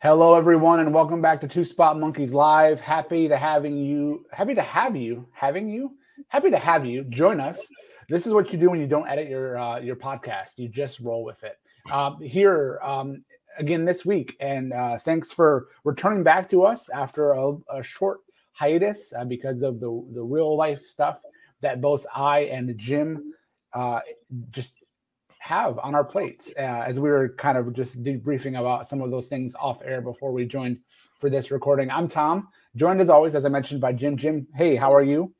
Hello, everyone, and welcome back to Two Spot Monkeys Live. Happy to having you. Happy to have you. Having you. Happy to have you join us. This is what you do when you don't edit your uh, your podcast. You just roll with it. Um, here um, again this week, and uh, thanks for returning back to us after a, a short hiatus uh, because of the the real life stuff that both I and Jim uh, just have on our plates uh, as we were kind of just debriefing about some of those things off air before we joined for this recording. I'm Tom, joined as always, as I mentioned, by Jim. Jim, hey, how are you?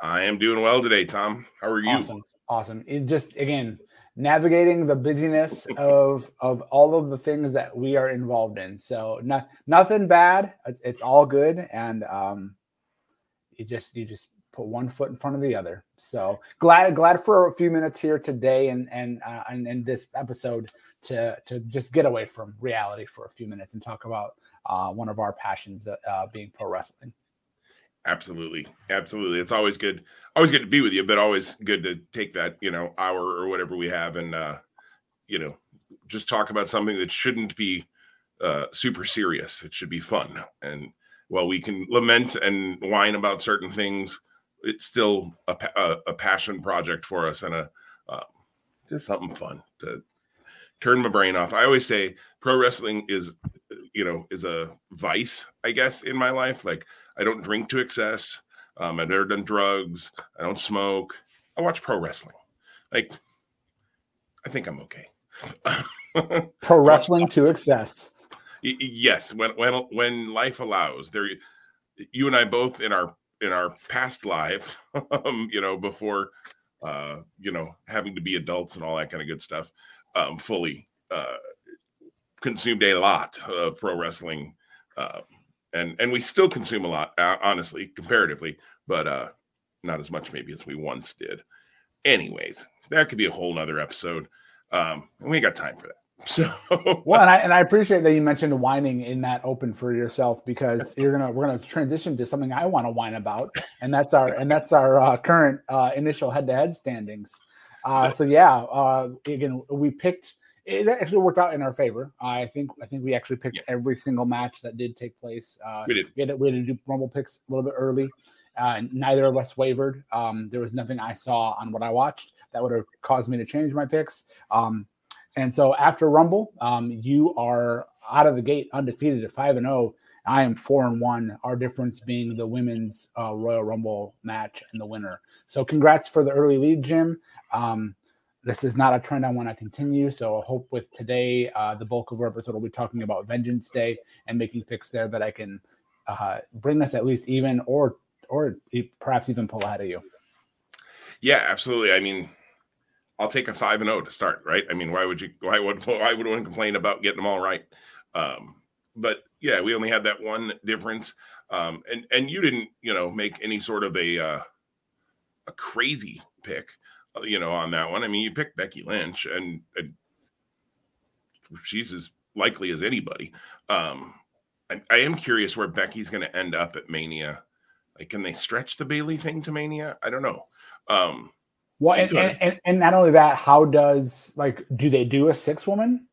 I am doing well today, Tom. How are you? Awesome. Awesome. It just again navigating the busyness of of all of the things that we are involved in. So no, nothing bad. It's, it's all good, and um, you just you just put one foot in front of the other. So glad glad for a few minutes here today and and uh, and, and this episode to to just get away from reality for a few minutes and talk about uh, one of our passions, uh, uh, being pro wrestling. Absolutely, absolutely. It's always good, always good to be with you, but always good to take that you know hour or whatever we have and uh, you know just talk about something that shouldn't be uh, super serious. It should be fun and. Well, we can lament and whine about certain things it's still a, a, a passion project for us and a uh, just something fun to turn my brain off. I always say pro wrestling is, you know, is a vice, I guess, in my life. Like I don't drink to excess. Um, I've never done drugs. I don't smoke. I watch pro wrestling. Like, I think I'm okay. pro wrestling to excess. Yes, when when when life allows. There, you and I both in our in our past life, um, you know, before uh, you know, having to be adults and all that kind of good stuff, um, fully uh, consumed a lot of pro wrestling, uh, and and we still consume a lot, uh, honestly, comparatively, but uh, not as much maybe as we once did. Anyways, that could be a whole nother episode. Um, and we ain't got time for that. So well, and I and I appreciate that you mentioned whining in that open for yourself because you're gonna we're gonna transition to something I want to whine about, and that's our and that's our uh, current uh, initial head to head standings. Uh, so yeah, uh, again we picked. It actually worked out in our favor. I think. I think we actually picked yeah. every single match that did take place. Uh, we did. We had, to, we had to do rumble picks a little bit early. Uh, neither of us wavered. Um, there was nothing I saw on what I watched that would have caused me to change my picks. Um, and so after Rumble, um, you are out of the gate undefeated at five and zero. Oh. I am four and one. Our difference being the women's uh, Royal Rumble match and the winner. So congrats for the early lead, Jim. Um, this is not a trend I want to continue. So I hope with today, uh, the bulk of our episode will be talking about Vengeance Day and making picks there that I can uh, bring us at least even, or or perhaps even pull ahead of you. Yeah, absolutely. I mean, I'll take a five and zero oh to start, right? I mean, why would you? Why would why would one complain about getting them all right? Um, but yeah, we only had that one difference, um, and and you didn't, you know, make any sort of a uh, a crazy pick, uh, you know, on that one. I mean, you picked Becky Lynch, and, and she's as likely as anybody. Um, I, I am curious where Becky's going to end up at Mania. Like, can they stretch the Bayley thing to Mania? I don't know. Um, well, and, and, and, and, not only that, how does like do they do a six woman?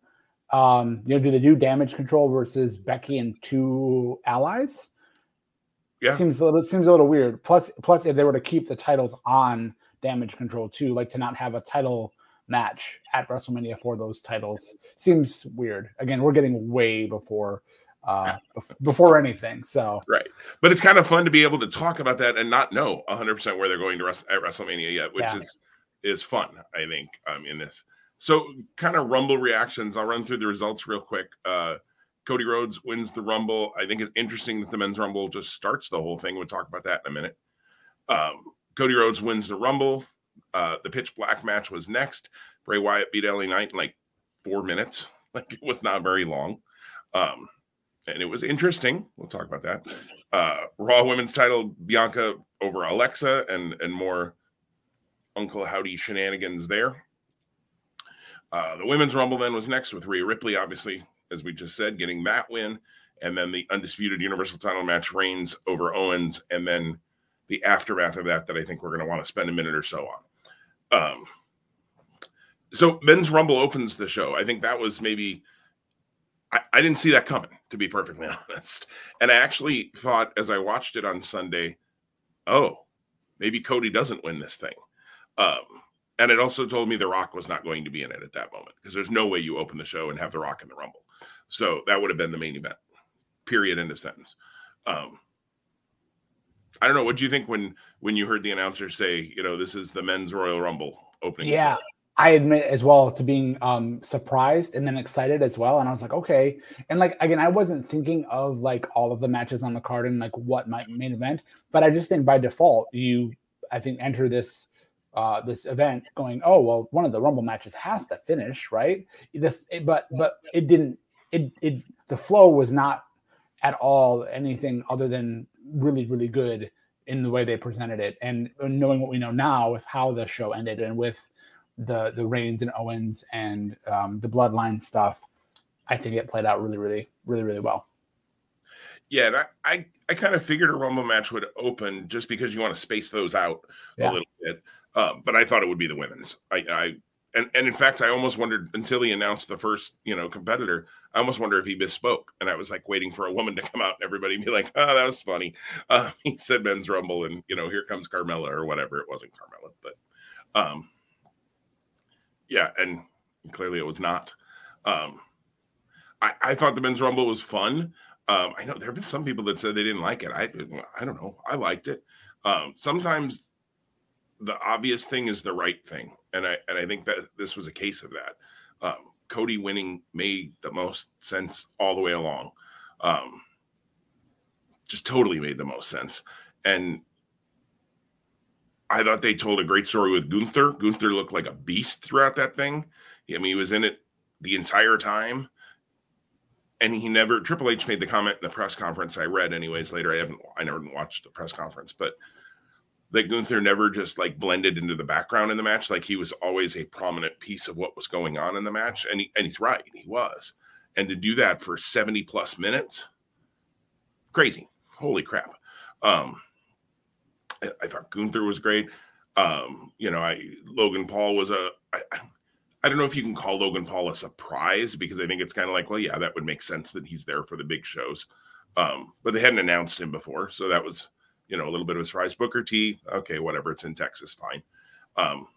Um, you know, do they do damage control versus Becky and two allies? Yeah, seems a little seems a little weird. Plus, plus, if they were to keep the titles on damage control too, like to not have a title match at WrestleMania for those titles seems weird. Again, we're getting way before uh, before anything. So right, but it's kind of fun to be able to talk about that and not know 100 percent where they're going to at WrestleMania yet, which yeah. is is fun. I think um, in this. So kind of Rumble reactions. I'll run through the results real quick. Uh, Cody Rhodes wins the Rumble. I think it's interesting that the men's Rumble just starts the whole thing. We'll talk about that in a minute. Um, Cody Rhodes wins the Rumble. Uh, the pitch black match was next. Bray Wyatt beat LA Knight in like four minutes. Like it was not very long. Um, and it was interesting. We'll talk about that. Uh, Raw Women's Title: Bianca over Alexa, and and more Uncle Howdy shenanigans there. Uh, the Women's Rumble then was next with Rhea Ripley, obviously, as we just said, getting that win, and then the undisputed Universal Title match Reigns over Owens, and then the aftermath of that that I think we're going to want to spend a minute or so on. Um, so men's rumble opens the show. I think that was maybe I, I, didn't see that coming to be perfectly honest. And I actually thought as I watched it on Sunday, oh, maybe Cody doesn't win this thing. Um, and it also told me The Rock was not going to be in it at that moment because there's no way you open the show and have The Rock in the Rumble. So that would have been the main event. Period. End of sentence. Um, I don't know. What do you think when when you heard the announcer say, you know, this is the men's Royal Rumble opening? Yeah, I admit as well to being um surprised and then excited as well. And I was like, okay. And like again, I wasn't thinking of like all of the matches on the card and like what my main event, but I just think by default you I think enter this uh this event going, oh well, one of the rumble matches has to finish, right? This but but it didn't it it the flow was not at all anything other than really, really good in the way they presented it. And knowing what we know now with how the show ended and with the the Reigns and Owens and um, the Bloodline stuff, I think it played out really, really, really, really well. Yeah, I, I, I kind of figured a Rumble match would open just because you want to space those out yeah. a little bit. Uh, but I thought it would be the women's. I, I and and in fact, I almost wondered until he announced the first, you know, competitor. I almost wonder if he misspoke, and I was like waiting for a woman to come out and everybody be like, "Oh, that was funny." Uh, he said men's rumble, and you know, here comes Carmella or whatever. It wasn't Carmella, but um, yeah, and clearly it was not. Um, I, I thought the men's rumble was fun. Um, I know there have been some people that said they didn't like it. I I don't know. I liked it. Um, sometimes the obvious thing is the right thing, and I and I think that this was a case of that. Um, Cody winning made the most sense all the way along. Um, just totally made the most sense, and I thought they told a great story with Gunther. Gunther looked like a beast throughout that thing. I mean, he was in it the entire time. And he never Triple H made the comment in the press conference I read anyways later. I haven't I never watched the press conference, but that Gunther never just like blended into the background in the match. Like he was always a prominent piece of what was going on in the match. And he and he's right, he was. And to do that for 70 plus minutes, crazy. Holy crap. Um, I, thought Gunther was great. Um, you know, I Logan Paul was a. I, I don't know if you can call Logan Paul a surprise because I think it's kind of like, well, yeah, that would make sense that he's there for the big shows. Um, but they hadn't announced him before, so that was, you know, a little bit of a surprise. Booker T, okay, whatever, it's in Texas, fine. Um,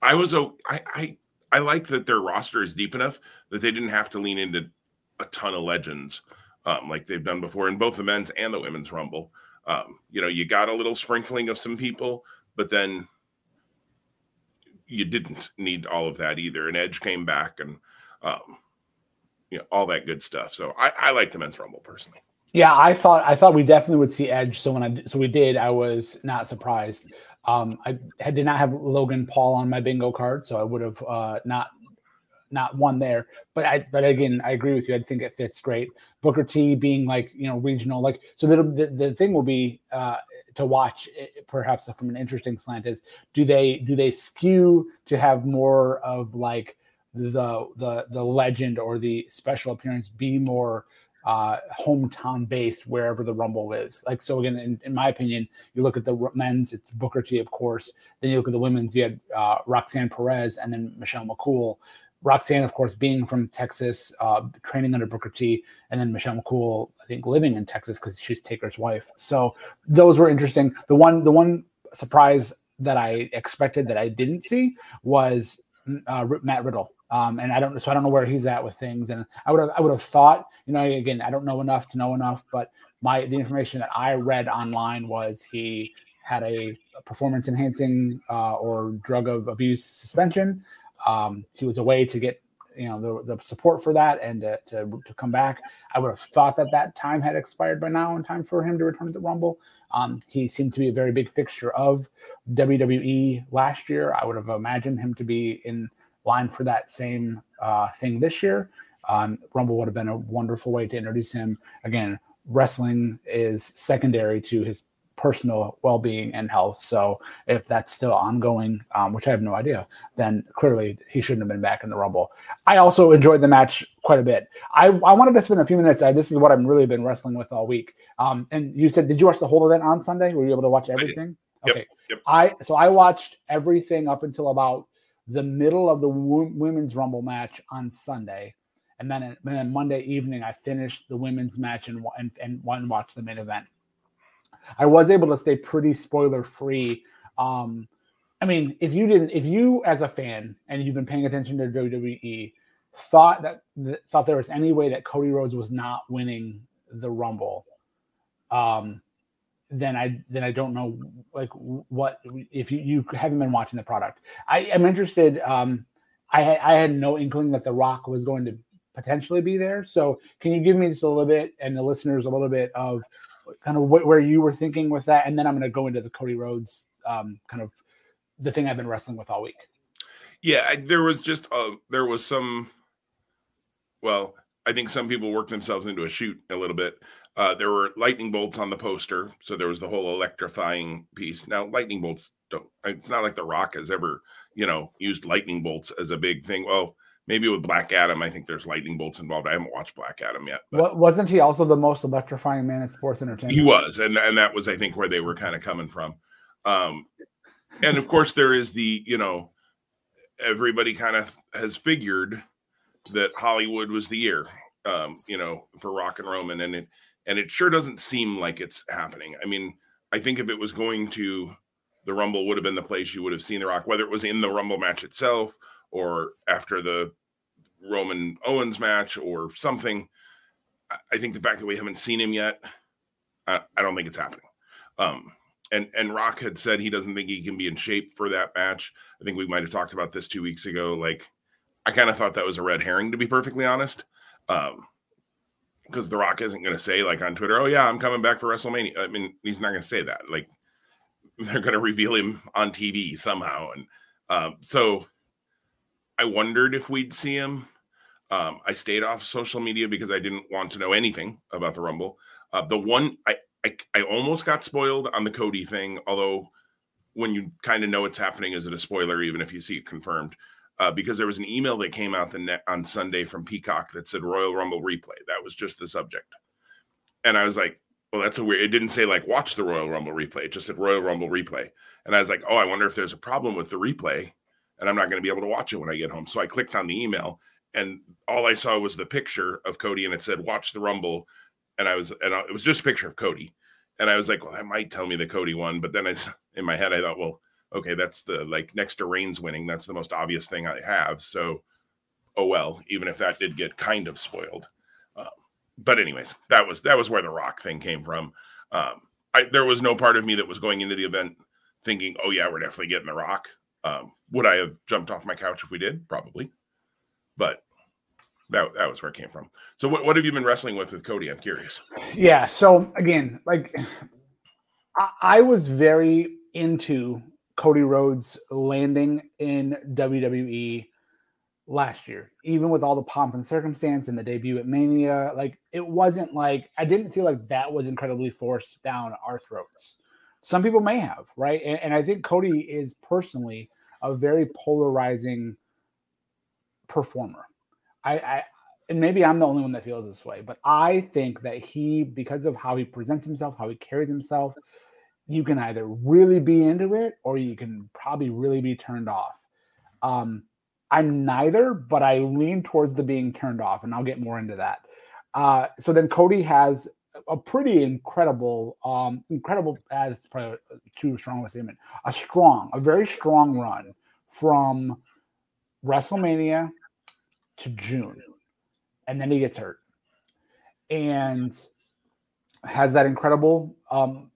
I was I I I like that their roster is deep enough that they didn't have to lean into a ton of legends um, like they've done before in both the men's and the women's rumble. Um, you know, you got a little sprinkling of some people, but then you didn't need all of that either. And Edge came back and um, you know, all that good stuff. So I, I like the men's rumble personally. Yeah, I thought I thought we definitely would see Edge. So when I so we did, I was not surprised. Um, I, I did not have Logan Paul on my bingo card, so I would have uh, not not one there. But I, but again, I agree with you. I think it fits great. Booker T being like you know regional, like so. The the, the thing will be uh, to watch, eh, perhaps from an interesting slant is do they do they skew to have more of like the the the legend or the special appearance be more uh, hometown based wherever the Rumble is. Like so, again, in, in, my opinion, you look at the men's, it's Booker T, of course. Then you look at the women's, you had uh, Roxanne Perez and then Michelle McCool. Roxanne, of course, being from Texas, uh, training under Booker T, and then Michelle McCool, I think, living in Texas because she's Taker's wife. So those were interesting. The one, the one surprise that I expected that I didn't see was uh, Matt Riddle. Um, and I don't, so I don't know where he's at with things. And I would have, I would have thought, you know, again, I don't know enough to know enough, but my the information that I read online was he had a performance enhancing uh, or drug of abuse suspension. Um, he was away to get you know the, the support for that and to, to, to, come back. I would have thought that that time had expired by now in time for him to return to the Rumble. Um, he seemed to be a very big fixture of WWE last year. I would have imagined him to be in line for that same uh, thing this year. Um, Rumble would have been a wonderful way to introduce him. Again, wrestling is secondary to his personal well-being and health. So if that's still ongoing, um, which I have no idea, then clearly he shouldn't have been back in the Rumble. I also enjoyed the match quite a bit. I, I wanted to spend a few minutes. I, this is what I've really been wrestling with all week. Um, and you said, did you watch the whole event on Sunday? Were you able to watch everything? Yep, okay. Yep. I so I watched everything up until about the middle of the women's Rumble match on Sunday, and then and then Monday evening I finished the women's match and and and watched the main event. I was able to stay pretty spoiler free. Um, I mean, if you didn't, if you as a fan and you've been paying attention to WWE, thought that, that thought there was any way that Cody Rhodes was not winning the Rumble, um, then I then I don't know like what if you, you haven't been watching the product. I am interested. Um, I I had no inkling that The Rock was going to potentially be there. So can you give me just a little bit and the listeners a little bit of kind of what, where you were thinking with that, and then I'm going to go into the Cody Rhodes um, kind of the thing I've been wrestling with all week. Yeah, I, there was just uh, there was some. Well, I think some people worked themselves into a shoot a little bit. Uh, there were lightning bolts on the poster, so there was the whole electrifying piece. Now, lightning bolts don't. It's not like The Rock has ever, you know, used lightning bolts as a big thing. Well, maybe with Black Adam, I think there's lightning bolts involved. I haven't watched Black Adam yet. But wasn't he also the most electrifying man in sports entertainment? He was, and and that was, I think, where they were kind of coming from. Um, and of course, there is the, you know, everybody kind of has figured that Hollywood was the year, um, you know, for Rock and Roman, and it and it sure doesn't seem like it's happening. I mean, I think if it was going to the Rumble would have been the place you would have seen the Rock, whether it was in the Rumble match itself or after the Roman Owens match or something. I think the fact that we haven't seen him yet, I, I don't think it's happening. Um, and and Rock had said he doesn't think he can be in shape for that match. I think we might have talked about this two weeks ago. Like, I kind of thought that was a red herring, to be perfectly honest. Um, because The Rock isn't going to say like on Twitter, "Oh yeah, I'm coming back for WrestleMania." I mean, he's not going to say that. Like, they're going to reveal him on TV somehow, and um, so I wondered if we'd see him. Um, I stayed off social media because I didn't want to know anything about the Rumble. Uh, the one I, I I almost got spoiled on the Cody thing, although when you kind of know what's happening, is it a spoiler even if you see it confirmed? Uh, because there was an email that came out the net on Sunday from Peacock that said Royal Rumble replay. That was just the subject, and I was like, "Well, that's a weird." It didn't say like watch the Royal Rumble replay. It just said Royal Rumble replay, and I was like, "Oh, I wonder if there's a problem with the replay." And I'm not going to be able to watch it when I get home. So I clicked on the email and all I saw was the picture of Cody and it said watch the Rumble and I was and I, it was just a picture of Cody. And I was like, well, that might tell me the Cody one, but then I in my head I thought, well, okay, that's the like next to Reigns winning, that's the most obvious thing I have. So oh well, even if that did get kind of spoiled. Um, but anyways, that was that was where the Rock thing came from. Um, I, there was no part of me that was going into the event thinking, oh yeah, we're definitely getting the Rock. Um, would I have jumped off my couch if we did? Probably, but that that was where it came from. So, what what have you been wrestling with with Cody? I'm curious. Yeah. So again, like I, I was very into Cody Rhodes landing in WWE last year, even with all the pomp and circumstance and the debut at Mania. Like it wasn't like I didn't feel like that was incredibly forced down our throats. Some people may have, right? And, and I think Cody is personally a very polarizing performer. I, I and maybe I'm the only one that feels this way, but I think that he, because of how he presents himself, how he carries himself, you can either really be into it or you can probably really be turned off. Um, I'm neither, but I lean towards the being turned off, and I'll get more into that. Uh, so then Cody has a pretty incredible, um, incredible as probably too strong a statement, a strong, a very strong run from WrestleMania to June, and then he gets hurt, and has that incredible, um,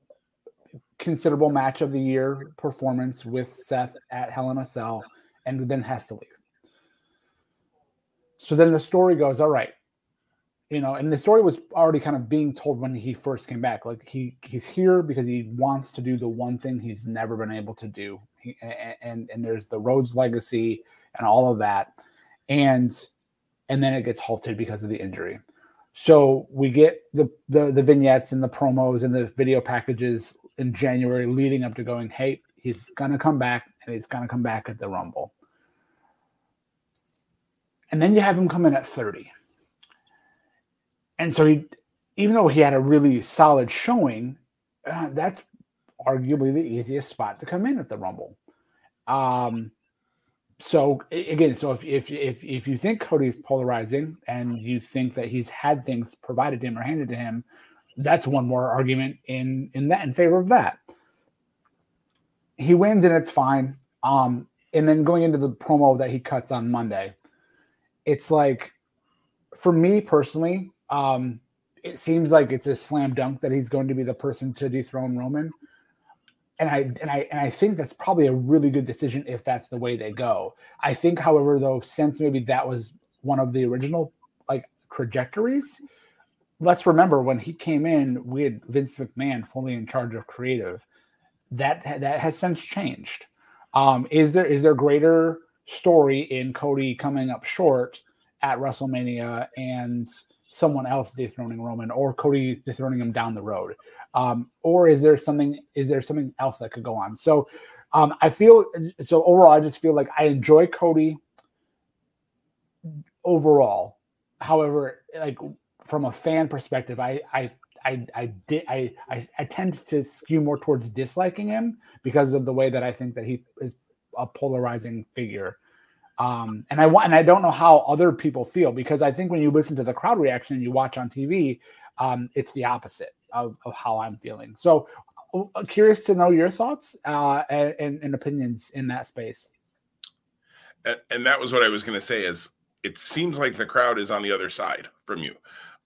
considerable match of the year performance with Seth at Hell in a Cell, and then has to leave. So then the story goes, all right, you know, and the story was already kind of being told when he first came back. Like he he's here because he wants to do the one thing he's never been able to do. He, and, and there's the Rhodes legacy and all of that, and and then it gets halted because of the injury. So we get the the the vignettes and the promos and the video packages in January leading up to going, hey, he's gonna come back and he's gonna come back at the Rumble. And then you have him come in at 30 and so he, even though he had a really solid showing, uh, that's arguably the easiest spot to come in at the Rumble. Um, so again, so if, if if if you think Cody's polarizing and you think that he's had things provided to him or handed to him, that's one more argument in in that in favor of that. He wins and it's fine. Um, and then going into the promo that he cuts on Monday, it's like for me personally, um, it seems like it's a slam dunk that he's going to be the person to dethrone Roman and I and I and I think that's probably a really good decision if that's the way they go. I think, however, though, since maybe that was one of the original like trajectories, let's remember when he came in, we had Vince McMahon fully in charge of creative. That that has since changed. Um, is there is there greater story in Cody coming up short at WrestleMania and someone else dethroning Roman or Cody dethroning him down the road? um, or is there something is there something else that could go on so um, i feel so overall i just feel like i enjoy cody overall however like from a fan perspective i i I I did I, I I tend to skew more towards disliking him because of the way that I think that he is a polarizing figure. Um, and I want and I don't know how other people feel because I think when you listen to the crowd reaction and you watch on TV, um, it's the opposite of, of how I'm feeling. So, uh, curious to know your thoughts uh, and, and opinions in that space. And, and that was what I was going to say. Is it seems like the crowd is on the other side from you,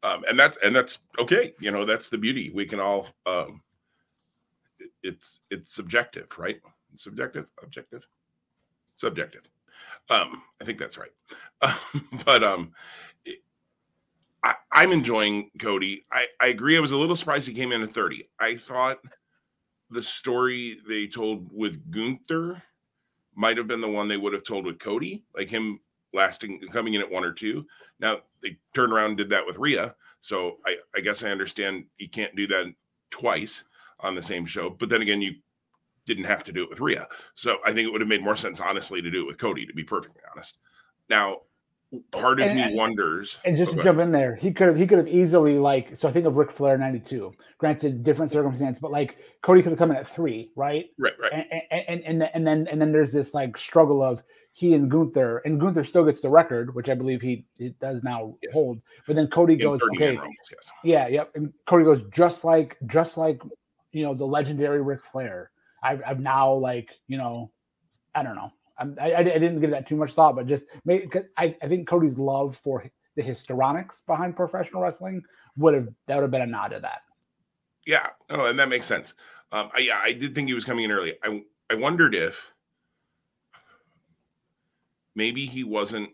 um, and that's and that's okay. You know, that's the beauty. We can all. Um, it's it's subjective, right? Subjective, objective, subjective. Um, I think that's right. but um, I, am enjoying Cody. I, I agree. I was a little surprised he came in at 30. I thought the story they told with Gunther might have been the one they would have told with Cody, like him lasting coming in at one or two. Now they turned around and did that with Rhea. So I, I guess I understand you can't do that twice on the same show. But then again, you didn't have to do it with Rhea. So I think it would have made more sense, honestly, to do it with Cody, to be perfectly honest. Now, part of and, me wonders. And just to jump in there, he could have he could have easily like so I think of Ric Flair '92. Granted, different circumstance, but like Cody could have come in at three, right? Right, right. And and and, and then and then there's this like struggle of he and Gunther, and Gunther still gets the record, which I believe he, he does now yes. hold. But then Cody in goes, okay, yes. yeah, yep. And Cody goes just like just like you know the legendary Ric Flair. I've I've now like you know I don't know I, I, didn't give that too much thought, but just because I, I think Cody's love for the histrionics behind professional wrestling would have that would have been a nod to that. Yeah, oh, and that makes sense. Um, I, yeah, I did think he was coming in early. I I wondered if maybe he wasn't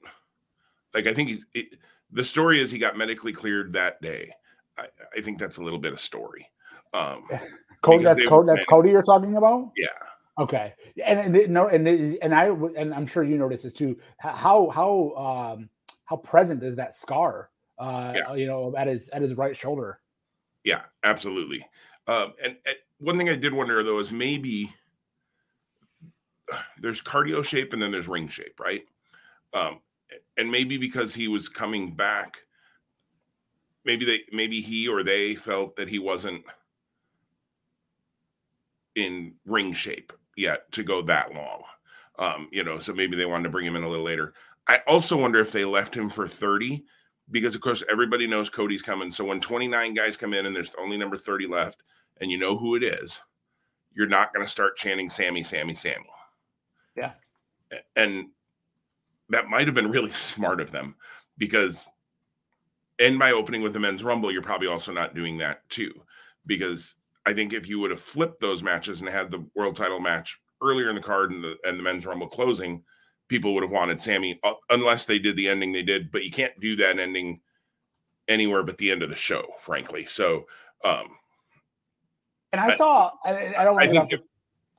like I think he's it, the story is he got medically cleared that day. I, I think that's a little bit of story. Um, Cody, that's Cody. That's Cody you're talking about. Yeah, Okay, and and no, and and I and I'm sure you notice this too. How how um how present is that scar? Uh, yeah. you know, at his at his right shoulder. Yeah, absolutely. Um, and, and one thing I did wonder though is maybe there's cardio shape and then there's ring shape, right? Um, and maybe because he was coming back, maybe they maybe he or they felt that he wasn't in ring shape yet to go that long. Um, you know, so maybe they wanted to bring him in a little later. I also wonder if they left him for 30 because, of course, everybody knows Cody's coming. So when 29 guys come in and there's only number 30 left and you know who it is, you're not going to start chanting Sami, Sami, Sami. Yeah. And that might have been really smart of them because in my opening with the men's rumble, you're probably also not doing that too because I think if you would have flipped those matches and had the world title match earlier in the card and the and the men's rumble closing, people would have wanted Sami uh, unless they did the ending they did. But you can't do that ending anywhere but the end of the show, frankly. So, um, and I, I saw I, I don't want to. If,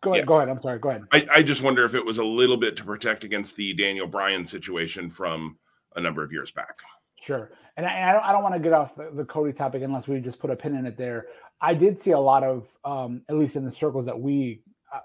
go ahead. Yeah. Go ahead. I'm sorry. Go ahead. I, I just wonder if it was a little bit to protect against the Daniel Bryan situation from a number of years back. Sure. And I, I don't, I don't want to get off the, the, Cody topic unless we just put a pin in it there. I did see a lot of, um, at least in the circles that we uh,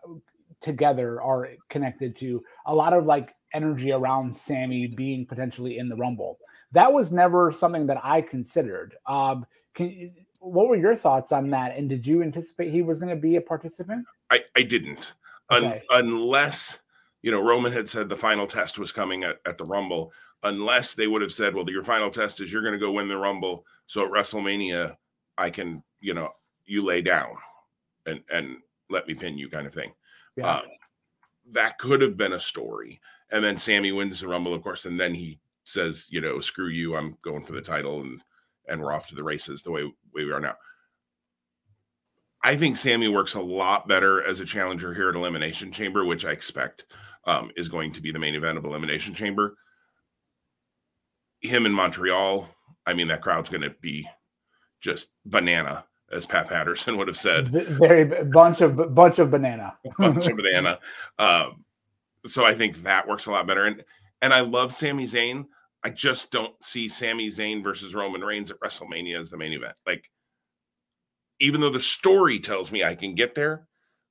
together are connected to, a lot of like energy around Sami being potentially in the Rumble. That was never something that I considered. Um, can, what were your thoughts on that? And did you anticipate he was going to be a participant? I, I didn't, okay. Un, unless you know, Roman had said the final test was coming at, at the Rumble, unless they would have said, well, your final test is you're going to go win the Rumble. So at WrestleMania, I can, you know, you lay down and and let me pin you kind of thing. Yeah. Uh, that could have been a story. And then Sami wins the Rumble, of course, and then he says, you know, screw you, I'm going for the title and and we're off to the races the way, way we are now. I think Sami works a lot better as a challenger here at Elimination Chamber, which I expect um, is going to be the main event of Elimination Chamber. Him in Montreal, I mean, that crowd's going to be just banana, as Pat Patterson would have said. Very bunch of bunch of banana, bunch of banana. Um, so I think that works a lot better. And and I love Sami Zayn. I just don't see Sami Zayn versus Roman Reigns at WrestleMania as the main event. Like, even though the story tells me I can get there,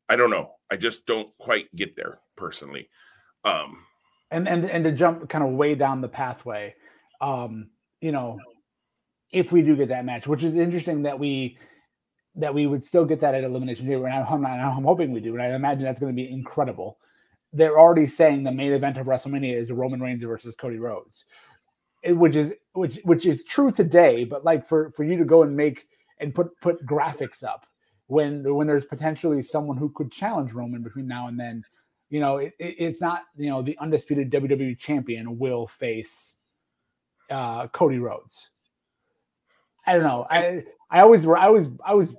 I don't know. I just don't quite get there personally. Um, and and and to jump kind of way down the pathway, um, you know, if we do get that match, which is interesting that we that we would still get that at Elimination Chamber, and I'm, I'm hoping we do, and I imagine that's going to be incredible. They're already saying the main event of WrestleMania is Roman Reigns versus Cody Rhodes, which is which which is true today. But like for for you to go and make and put put graphics up when when there's potentially someone who could challenge Roman between now and then, you know, it, it's not you know the undisputed WWE champion will face uh, Cody Rhodes. I don't know. I I always I was I was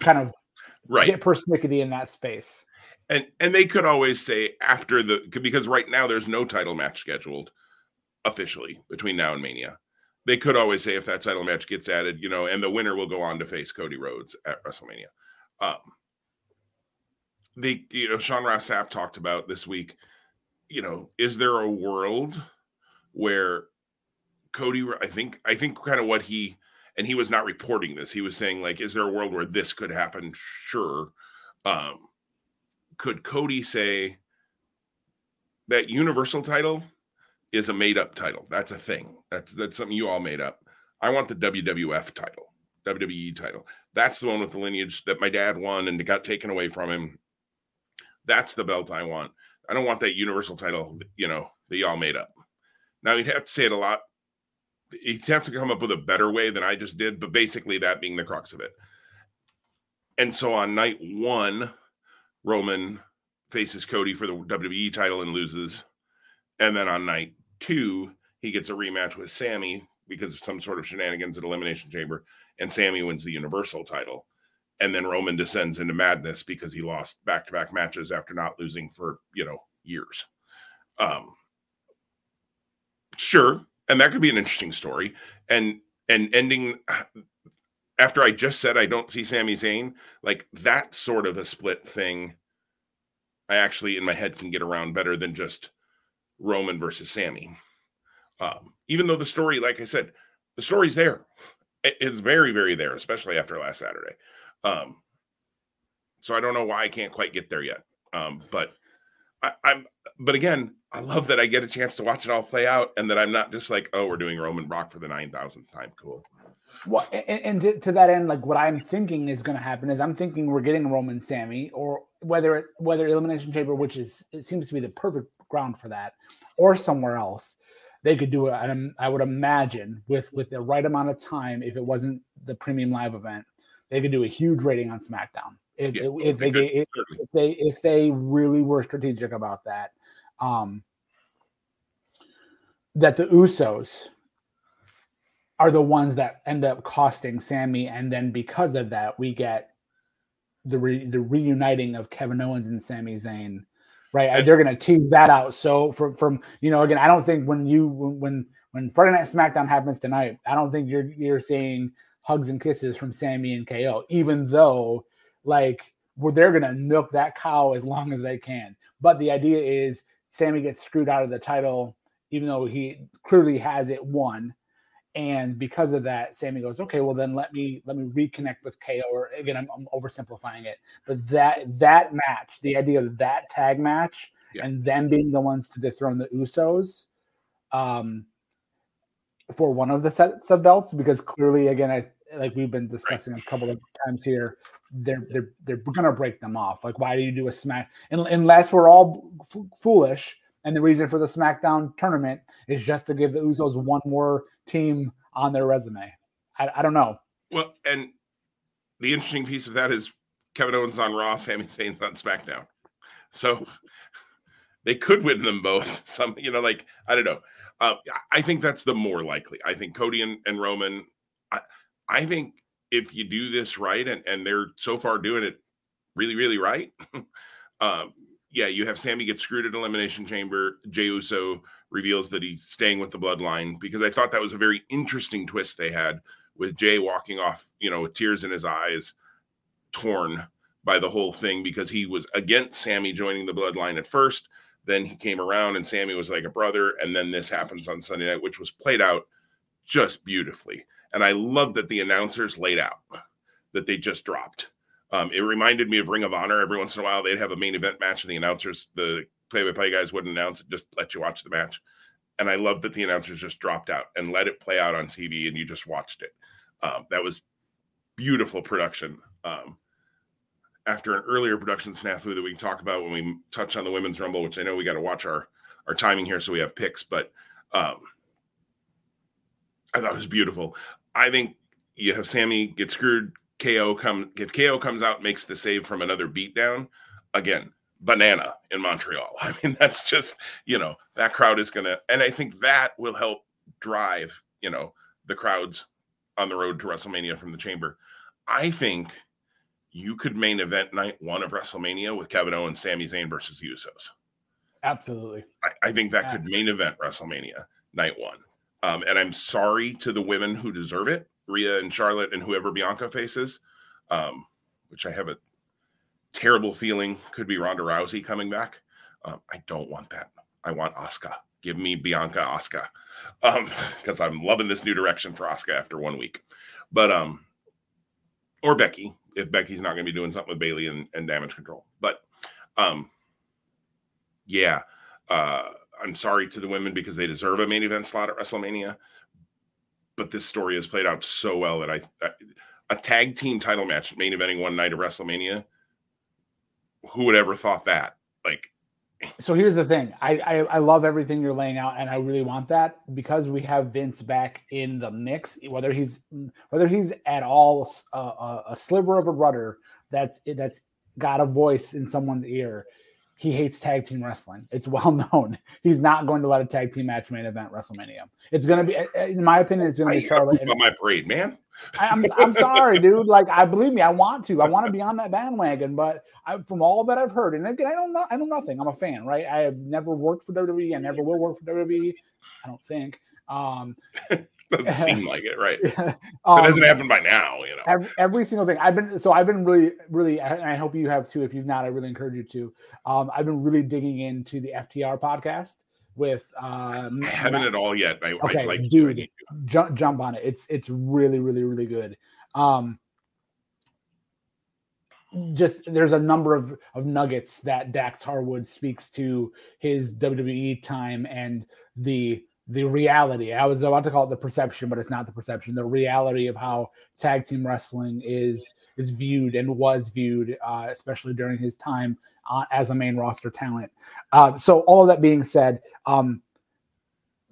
kind of right get persnickety in that space. And and they could always say after the because right now there's no title match scheduled officially between now and Mania. They could always say if that title match gets added, you know, and the winner will go on to face Cody Rhodes at WrestleMania. Um, the you know Sean Ross Sapp talked about this week. You know, is there a world where Cody? I think I think kind of what he and he was not reporting this. He was saying like, is there a world where this could happen? Sure. Um, could Cody say that Universal title is a made up title? That's a thing. That's that's something you all made up. I want the WWF title, WWE title. That's the one with the lineage that my dad won and it got taken away from him. That's the belt I want. I don't want that Universal title, you know, that y'all made up. Now you'd have to say it a lot he'd have to come up with a better way than I just did, but basically that being the crux of it. And so on night one, Roman faces Cody for the WWE title and loses. And then on night two, he gets a rematch with Sami because of some sort of shenanigans at Elimination Chamber, and Sami wins the Universal title. And then Roman descends into madness because he lost back to back matches after not losing for, you know, years. Um, sure, and that could be an interesting story. And and ending after I just said I don't see Sami Zayn, like that sort of a split thing, I actually in my head can get around better than just Roman versus Sami. Um, even though the story, like I said, the story's there. It is very, very there, especially after last Saturday. Um, so I don't know why I can't quite get there yet. Um, but I, I'm but again, I love that I get a chance to watch it all play out and that I'm not just like, oh, we're doing Roman Brock for the 9,000th time. Cool. Well, and, and to, to, that end, like what I'm thinking is going to happen is I'm thinking we're getting Roman Sami, or whether it, whether Elimination Chamber, which is it seems to be the perfect ground for that, or somewhere else, they could do it. I would imagine with with the right amount of time, if it wasn't the premium live event, they could do a huge rating on SmackDown. If, yeah, if, they, if, if they if they really were strategic about that um, that the Usos are the ones that end up costing Sami, and then because of that, we get the re- the reuniting of Kevin Owens and Sami Zayn. Right, they're going to tease that out. So from from you know again, I don't think when you when when Friday Night SmackDown happens tonight, I don't think you're you're seeing hugs and kisses from Sami and KO, even though like where they're going to milk that cow as long as they can. But the idea is Sami gets screwed out of the title, even though he clearly has it won. And because of that, Sami goes, okay, well then let me let me reconnect with KO. Or again, I'm, I'm oversimplifying it, but that that match, the idea of that tag match, yeah. and them being the ones to dethrone the Usos, um, for one of the sets of belts, because clearly, again, I like we've been discussing right. a couple of times here, they're they're they're gonna break them off. Like, why do you do a smack? Unless we're all f- foolish, and the reason for the SmackDown tournament is just to give the Usos one more team on their resume. I, I don't know. Well, and the interesting piece of that is Kevin Owens on Raw, Sami Zayn's on SmackDown. So they could win them both. Some, you know, like I don't know. Uh, I think that's the more likely. I think Cody and, and Roman. I, I think if you do this right, and and they're so far doing it really, really right. um, yeah, you have Sami get screwed at Elimination Chamber. Jey Uso reveals that he's staying with the Bloodline because I thought that was a very interesting twist they had with Jey walking off, you know, with tears in his eyes, torn by the whole thing because he was against Sami joining the Bloodline at first then he came around and Sami was like a brother. And then this happens on Sunday night, which was played out just beautifully. And I love that the announcers laid out that they just dropped. Um, it reminded me of Ring of Honor. Every once in a while, they'd have a main event match, and the announcers, the play-by-play guys, wouldn't announce it; just let you watch the match. And I love that the announcers just dropped out and let it play out on TV, and you just watched it. Um, that was beautiful production. Um, after an earlier production snafu that we can talk about when we touch on the women's rumble, which I know we got to watch our our timing here so we have picks, but um, I thought it was beautiful. I think you have Sami get screwed. KO come if KO comes out makes the save from another beatdown again banana in Montreal. I mean that's just you know that crowd is gonna and I think that will help drive you know the crowds on the road to WrestleMania from the chamber. I think you could main event night one of WrestleMania with Kevin Owens, Sami Zayn versus Usos. Absolutely. I, I think that yeah. could main event WrestleMania night one. Um, and I'm sorry to the women who deserve it, Rhea and Charlotte and whoever Bianca faces, um, which I have a terrible feeling could be Ronda Rousey coming back. Um, I don't want that. I want Asuka. Give me Bianca Asuka. Because um, I'm loving this new direction for Asuka after one week. But um, or Becky, if Becky's not going to be doing something with Bayley and, and damage control. But um, yeah, uh, I'm sorry to the women because they deserve a main event slot at WrestleMania. But this story has played out so well that I, I a tag team title match main eventing one night of WrestleMania. Who would ever thought that? Like so here's the thing I, I, I love everything you're laying out and i really want that because we have vince back in the mix whether he's whether he's at all a, a, a sliver of a rudder that's that's got a voice in someone's ear he hates tag team wrestling. It's well known. He's not going to let a tag team match main event WrestleMania. It's going to be, in my opinion, it's going to be Charlotte. And, my parade, man. I'm, I'm sorry, dude. Like, I believe me, I want to. I want to be on that bandwagon. But I, from all that I've heard, and again, I don't know, I know nothing. I'm a fan, right? I have never worked for WWE. I never will work for WWE. I don't think. Um, doesn't seem like it, right? um, it hasn't happened by now, you know. Every, every, single thing I've been so I've been really, really, and I hope you have too. If you've not, I really encourage you to. Um, I've been really digging into the FTR podcast with. Um, I haven't at all yet. I, okay, I, like, dude, jump jump on it. It's it's really really really good. Um, just there's a number of of nuggets that Dax Harwood speaks to his WWE time and the the reality. I was about to call it the perception, but it's not the perception. The reality of how tag team wrestling is is viewed and was viewed, uh, especially during his time uh, as a main roster talent. Uh, so, all of that being said, um,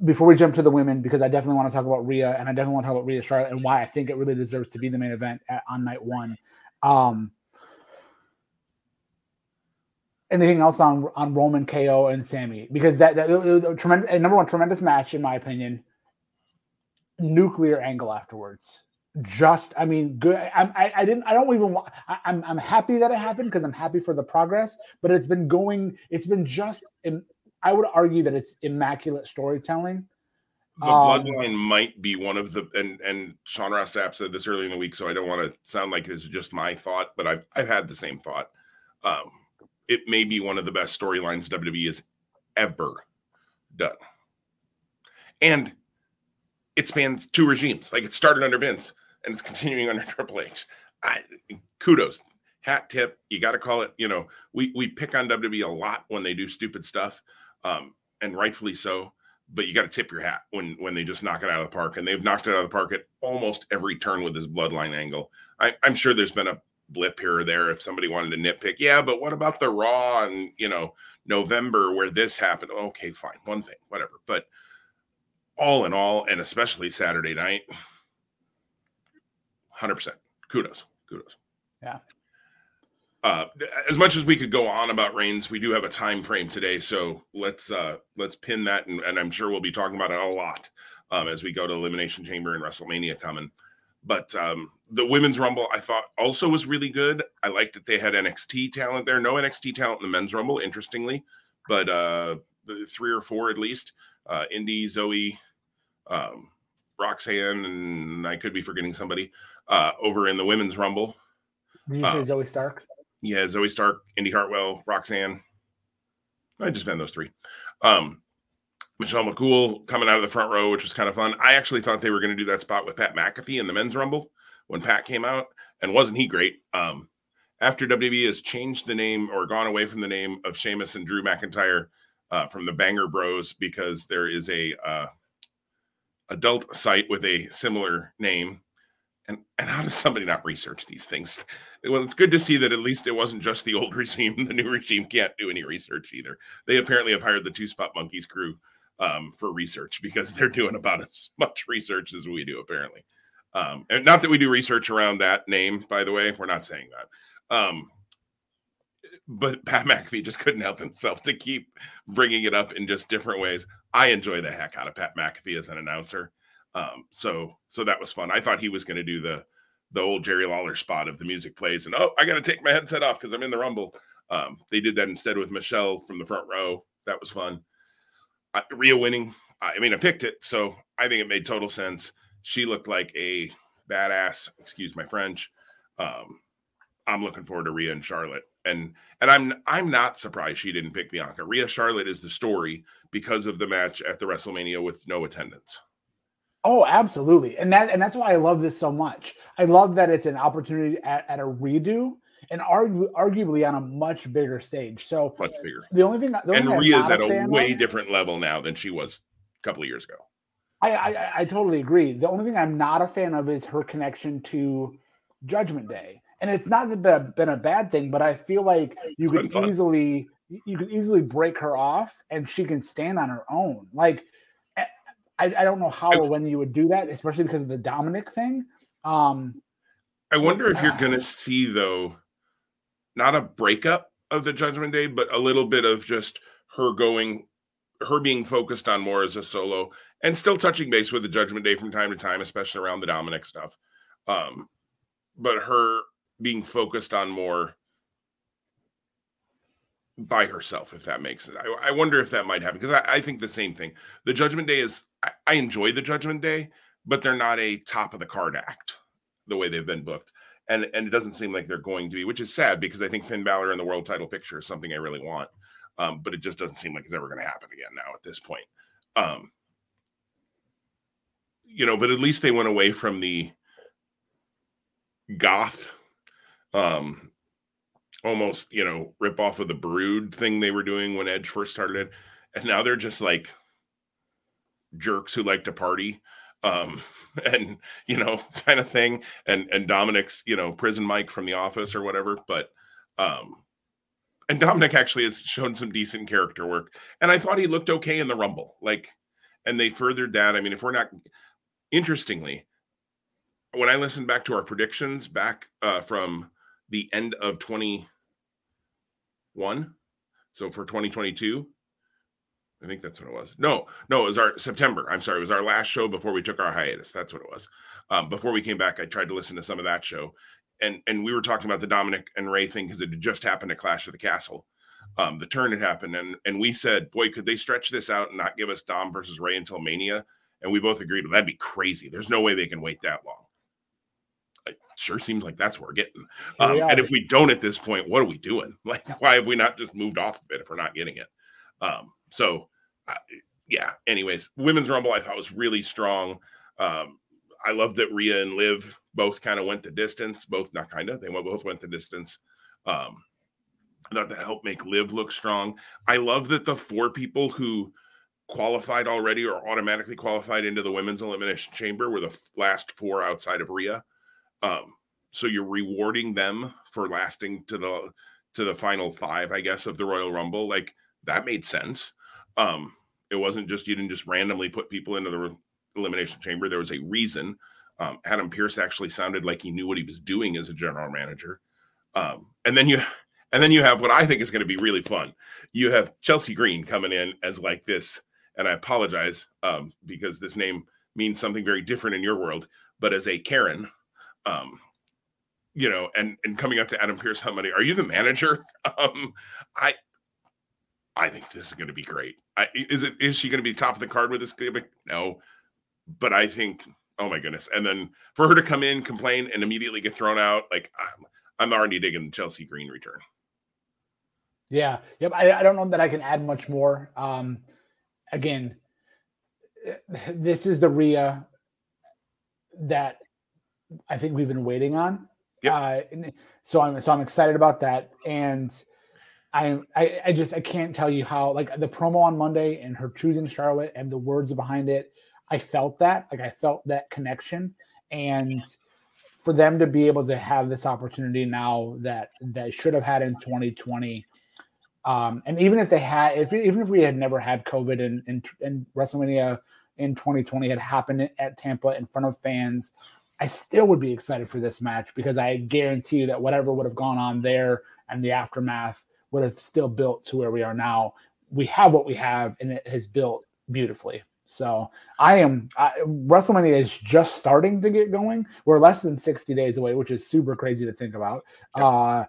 before we jump to the women, because I definitely want to talk about Rhea and I definitely want to talk about Rhea Charlotte and why I think it really deserves to be the main event at, on night one. Um, anything else on on Roman KO and Sami because that, that, tremendous number one tremendous match in my opinion. Nuclear angle afterwards. Just, I mean, good. I, I, I didn't. I don't even. Want, I, I'm I'm happy that it happened because I'm happy for the progress. But it's been going. It's been just. I would argue that it's immaculate storytelling. The um, bloodline might be one of the and and Sean Ross Sapp said this early in the week, so I don't want to sound like this is just my thought, but I've I've had the same thought. Um, it may be one of the best storylines WWE has ever done. And it spans two regimes. Like it started under Vince and it's continuing under Triple H. I, kudos, hat tip. You got to call it. You know, we we pick on WWE a lot when they do stupid stuff, um, and rightfully so. But you got to tip your hat when when they just knock it out of the park, and they've knocked it out of the park at almost every turn with this bloodline angle. I, I'm sure there's been a blip here or there if somebody wanted to nitpick. Yeah, but what about the Raw and you know November where this happened? Okay, fine, one thing, whatever. But all in all, and especially Saturday night, hundred percent. Kudos, kudos. Yeah. Uh, as much as we could go on about Reigns, we do have a time frame today, so let's uh, let's pin that, and, and I'm sure we'll be talking about it a lot um, as we go to Elimination Chamber and WrestleMania coming. But um, the women's rumble, I thought also was really good. I liked that they had NXT talent there. No NXT talent in the men's rumble, interestingly, but uh, three or four at least. Uh, Indi, Zoey, um, Roxanne, and I could be forgetting somebody uh, over in the women's rumble. Did you say uh, Zoey Stark? Yeah, Zoey Stark, Indi Hartwell, Roxanne. I just meant those three. Um, Michelle McCool coming out of the front row, which was kind of fun. I actually thought they were going to do that spot with Pat McAfee in the men's rumble when Pat came out, and wasn't he great? Um, after WWE has changed the name or gone away from the name of Sheamus and Drew McIntyre uh, from the Banger Bros because there is a uh, adult site with a similar name. And and how does somebody not research these things? Well, it's good to see that at least it wasn't just the old regime. The new regime can't do any research either. They apparently have hired the Two Spot Monkeys crew um, for research because they're doing about as much research as we do, apparently. Um, and not that we do research around that name, by the way, we're not saying that. Um, but Pat McAfee just couldn't help himself to keep bringing it up in just different ways. I enjoy the heck out of Pat McAfee as an announcer. Um, so so that was fun. I thought he was going to do the the old Jerry Lawler spot of the music plays and oh, I got to take my headset off because I'm in the Rumble. Um, they did that instead with Michelle from the front row. That was fun. Rhea winning. I mean, I picked it, so I think it made total sense. She looked like a badass. Excuse my French. Um, I'm looking forward to Rhea and Charlotte, and and I'm I'm not surprised she didn't pick Bianca. Rhea Charlotte is the story because of the match at the WrestleMania with no attendance. Oh, absolutely, and that and that's why I love this so much. I love that it's an opportunity at, at a redo and argu- arguably on a much bigger stage. So much bigger. The only thing, the and Rhea's at a, way of, different level now than she was a couple of years ago. I, I, I totally agree. The only thing I'm not a fan of is her connection to Judgment Day, and it's not that been a bad thing, but I feel like you it's could easily you could easily break her off, and she can stand on her own. Like eh, I, I don't know how or when you would do that, especially because of the Dominic thing. Um, I wonder if you're going to see though not a breakup of the Judgment Day, but a little bit of just her going, her being focused on more as a solo and still touching base with the Judgment Day from time to time, especially around the Dominic stuff. Um, but her being focused on more by herself, if that makes sense. I, I wonder if that might happen because I, I, think the same thing. The Judgment Day is, I, I enjoy the Judgment Day, but they're not a top of the card act the way they've been booked and and it doesn't seem like they're going to be, which is sad because I think Finn Balor in the world title picture is something I really want, um, but it just doesn't seem like it's ever going to happen again now at this point. Um, you know, but at least they went away from the goth, um, almost you know rip off of the Brood thing they were doing when Edge first started and now they're just like jerks who like to party um, and you know, kind of thing. And and Dominic's, you know, prison Mike from The Office or whatever. But um, and Dominic actually has shown some decent character work, and I thought he looked okay in the Rumble. Like, and they furthered that. I mean, if we're not, interestingly, when I listened back to our predictions back uh, from the end of twenty one, so for twenty twenty two I think that's what it was. No, no, it was our September. I'm sorry, it was our last show before we took our hiatus. That's what it was. Um, before we came back, I tried to listen to some of that show, and and we were talking about the Dominic and Rey thing because it had just happened at Clash of the Castle. Um, the turn had happened, and and we said, boy, could they stretch this out and not give us Dom versus Rey until Mania? And we both agreed, well, that'd be crazy. There's no way they can wait that long. It sure seems like that's what we're getting. Um, and if we don't at this point, what are we doing? Like, why have we not just moved off of it if we're not getting it? Um, so uh, yeah. Anyways, women's rumble I thought was really strong. Um, I love that Rhea and Liv both kind of went the distance. Both not kind of they both went the distance. Um, not to help make Liv look strong. I love that the four people who qualified already or automatically qualified into the women's elimination chamber were the last four outside of Rhea. Um, so you're rewarding them for lasting to the to the final five, I guess, of the Royal Rumble. Like that made sense. Um, it wasn't just you didn't just randomly put people into the elimination chamber. There was a reason. Um, Adam Pearce actually sounded like he knew what he was doing as a general manager. Um, and then you and then you have what I think is going to be really fun. You have Chelsea Green coming in as like this, and I apologize um, because this name means something very different in your world, but as a Karen, um, you know, and and coming up to Adam Pearce, how many are you the manager? Um, I I think this is going to be great. I, is it is she going to be top of the card with this? No, but I think oh my goodness, and then for her to come in, complain, and immediately get thrown out, like I'm, I'm already digging Chelsea Green return. Yeah, yep. I, I don't know that I can add much more. Um, again, this is the Rhea that I think we've been waiting on. Yep. Uh, so I'm so I'm excited about that, and I, I I just I can't tell you how like the promo on Monday and her choosing Charlotte and the words behind it. I felt that like I felt that connection, and for them to be able to have this opportunity now that that should have had in 2020 um, and even if they had, if even if we had never had COVID and and, and WrestleMania in 2020 had happened at Tampa in front of fans, I still would be excited for this match because I guarantee you that whatever would have gone on there and the aftermath would have still built to where we are now. We have what we have, and it has built beautifully. So I am I, WrestleMania is just starting to get going. We're less than 60 days away, which is super crazy to think about. Yep. Uh,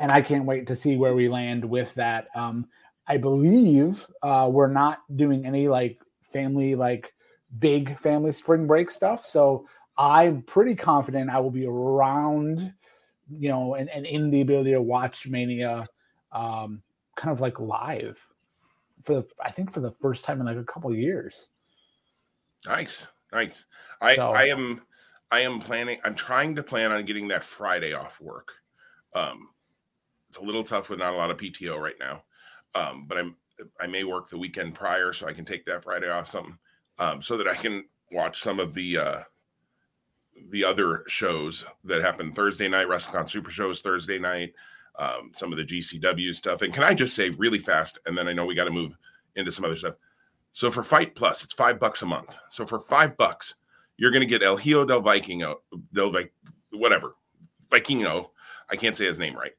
and I can't wait to see where we land with that. Um, I believe uh, we're not doing any like family, like big family spring break stuff. So I'm pretty confident I will be around, you know, and, and in the ability to watch Mania um, kind of like live for the, I think for the first time in like a couple years. Nice. Nice. I, so, I am, I am planning, I'm trying to plan on getting that Friday off work. Um, it's a little tough with not a lot of PTO right now. Um, but I'm I may work the weekend prior so I can take that Friday off something um, so that I can watch some of the uh, the other shows that happen Thursday night. WrestleCon Super Shows Thursday night. Um, some of the GCW stuff. And can I just say really fast, and then I know we got to move into some other stuff. So for Fight Plus, it's five bucks a month. So for five bucks, you're going to get El Hijo del Vikingo, del whatever, Vikingo. I can't say his name right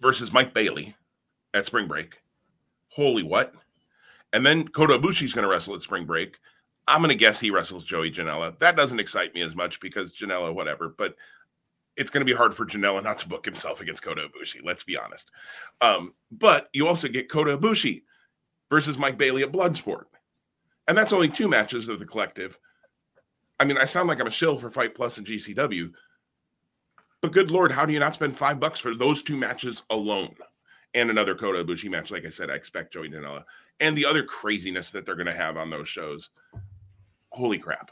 versus Mike Bailey at Spring Break. Holy what? And then Kota Ibushi's going to wrestle at Spring Break. I'm going to guess he wrestles Joey Janela. That doesn't excite me as much because Janela, whatever, but it's going to be hard for Janela not to book himself against Kota Ibushi. Let's be honest. Um, but you also get Kota Ibushi versus Mike Bailey at Bloodsport. And that's only two matches of the collective. I mean, I sound like I'm a shill for Fight Plus and GCW, but good lord, how do you not spend five bucks for those two matches alone? And another Kota Ibushi match, like I said, I expect Joey Janela. And the other craziness that they're going to have on those shows. Holy crap!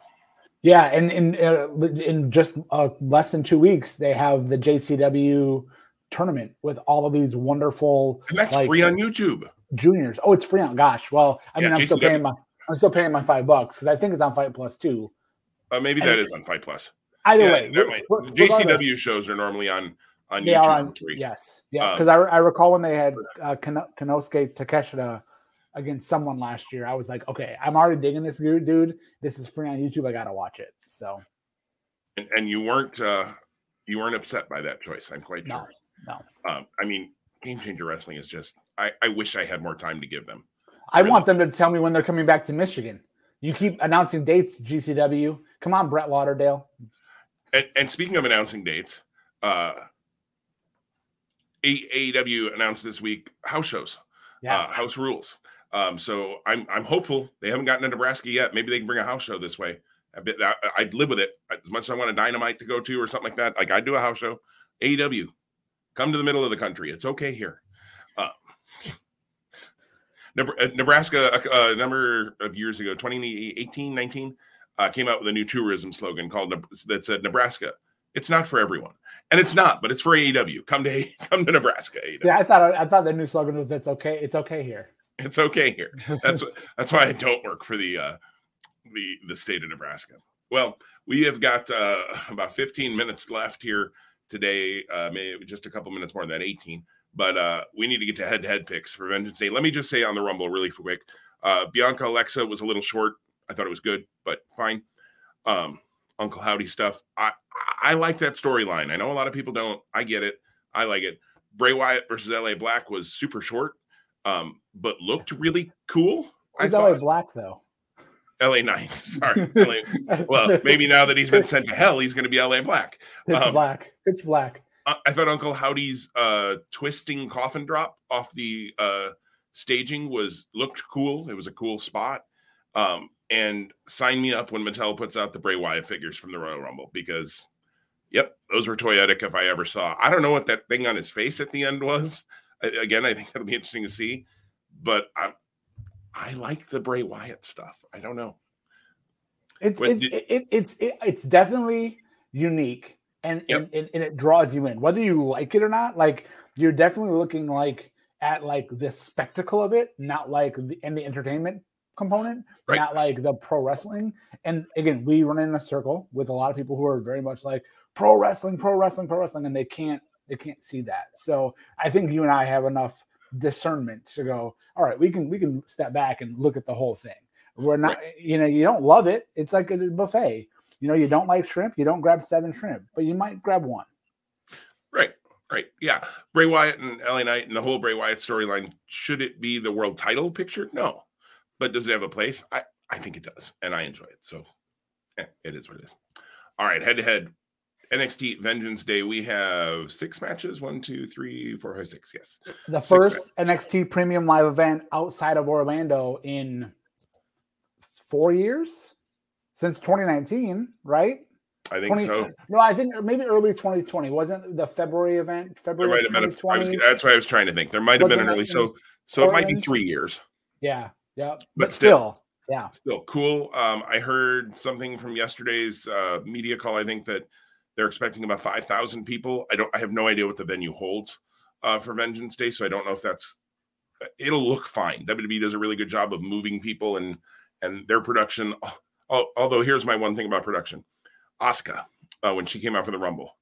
Yeah, and in uh, in just uh, less than two weeks, they have the JCW tournament with all of these wonderful. And that's like, free on YouTube. Juniors. Oh, it's free on. Gosh, well, I mean, I'm JCW. still paying my I'm still paying my five bucks because I think it's on Fight Plus too. Uh, maybe and that is on Fight Plus. Either yeah, way, JCW shows are normally on on they YouTube. Are on, yes, yeah, because um, I, I recall when they had uh, Konosuke Takeshita against someone last year, I was like, okay, I'm already digging this dude. This is free on YouTube. I gotta watch it. So, and, and you weren't uh you weren't upset by that choice. I'm quite no, sure. No, um, I mean, Game Changer Wrestling is just. I I wish I had more time to give them. I really. want them to tell me when they're coming back to Michigan. You keep announcing dates, GCW. Come on, Brett Lauderdale. And, and speaking of announcing dates, uh, AEW announced this week house shows, yeah. uh, house rules. Um, so I'm I'm hopeful they haven't gotten to Nebraska yet. Maybe they can bring a house show this way. I bet I, I'd live with it as much as I want a dynamite to go to or something like that. Like I'd do a house show. AEW, come to the middle of the country. It's okay here. Uh, Nebraska, a, a, number of years ago, 2018, 19, uh, came out with a new tourism slogan called that said Nebraska. It's not for everyone, and it's not, but it's for AEW. Come to come to Nebraska. AEW. Yeah, I thought I thought the new slogan was "It's okay, it's okay here." It's okay here. That's that's why I don't work for the uh, the the state of Nebraska. Well, we have got uh, about 15 minutes left here today, uh, maybe just a couple minutes more than that, 18. But uh, we need to get to head to head picks for Vengeance Day. Let me just say on the Rumble really quick uh, Bianca Alexa was a little short. I thought it was good, but fine. Um, Uncle Howdy stuff. I, I like that storyline. I know a lot of people don't. I get it. I like it. Bray Wyatt versus LA Black was super short, um, but looked really cool. Who's LA Black though? LA Knight. Sorry. LA, well, maybe now that he's been sent to hell, he's going to be LA Black. Pitch um, black. Pitch black. I thought Uncle Howdy's uh, twisting coffin drop off the uh, staging was looked cool. It was a cool spot. Um, and sign me up when Mattel puts out the Bray Wyatt figures from the Royal Rumble because, yep, those were toyetic if I ever saw. I don't know what that thing on his face at the end was. Again, I think that'll be interesting to see. But I'm, I like the Bray Wyatt stuff. I don't know. It's it's, did, it, it's it, it's definitely unique and, yep. and and it draws you in whether you like it or not. Like you're definitely looking like at like the spectacle of it, not like the and the entertainment component, right. not like the pro wrestling. And again, we run in a circle with a lot of people who are very much like pro wrestling, pro wrestling, pro wrestling, and they can't they can't see that. So I think you and I have enough discernment to go, all right, we can we can step back and look at the whole thing. We're not, right. you know, you don't love it. It's like a buffet. You know, you don't like shrimp, you don't grab seven shrimp, but you might grab one. Right. Right. Yeah. Bray Wyatt and LA Knight and the whole Bray Wyatt storyline. Should it be the world title picture? No. But does it have a place? I, I think it does. And I enjoy it. So yeah, it is what it is. All right. Head to head. NXT Vengeance Day. We have six matches. One, two, three, four, five, six. Yes. The six first matches. NXT premium live event outside of Orlando in four years since 2019, right? I think 20, so. No, I think maybe early 2020 wasn't the February event. February. There might have been. A, I was, that's what I was trying to think. There might have been an early. So, so Portland? it might be three years. Yeah. Yeah. But, but still, still, yeah, still cool. Um, I heard something from yesterday's uh, media call. I think that they're expecting about five thousand people. I don't. I have no idea what the venue holds uh, for Vengeance Day, so I don't know if that's. It'll look fine. WWE does a really good job of moving people and and their production. Although here's my one thing about production, Asuka, uh, when she came out for the Rumble,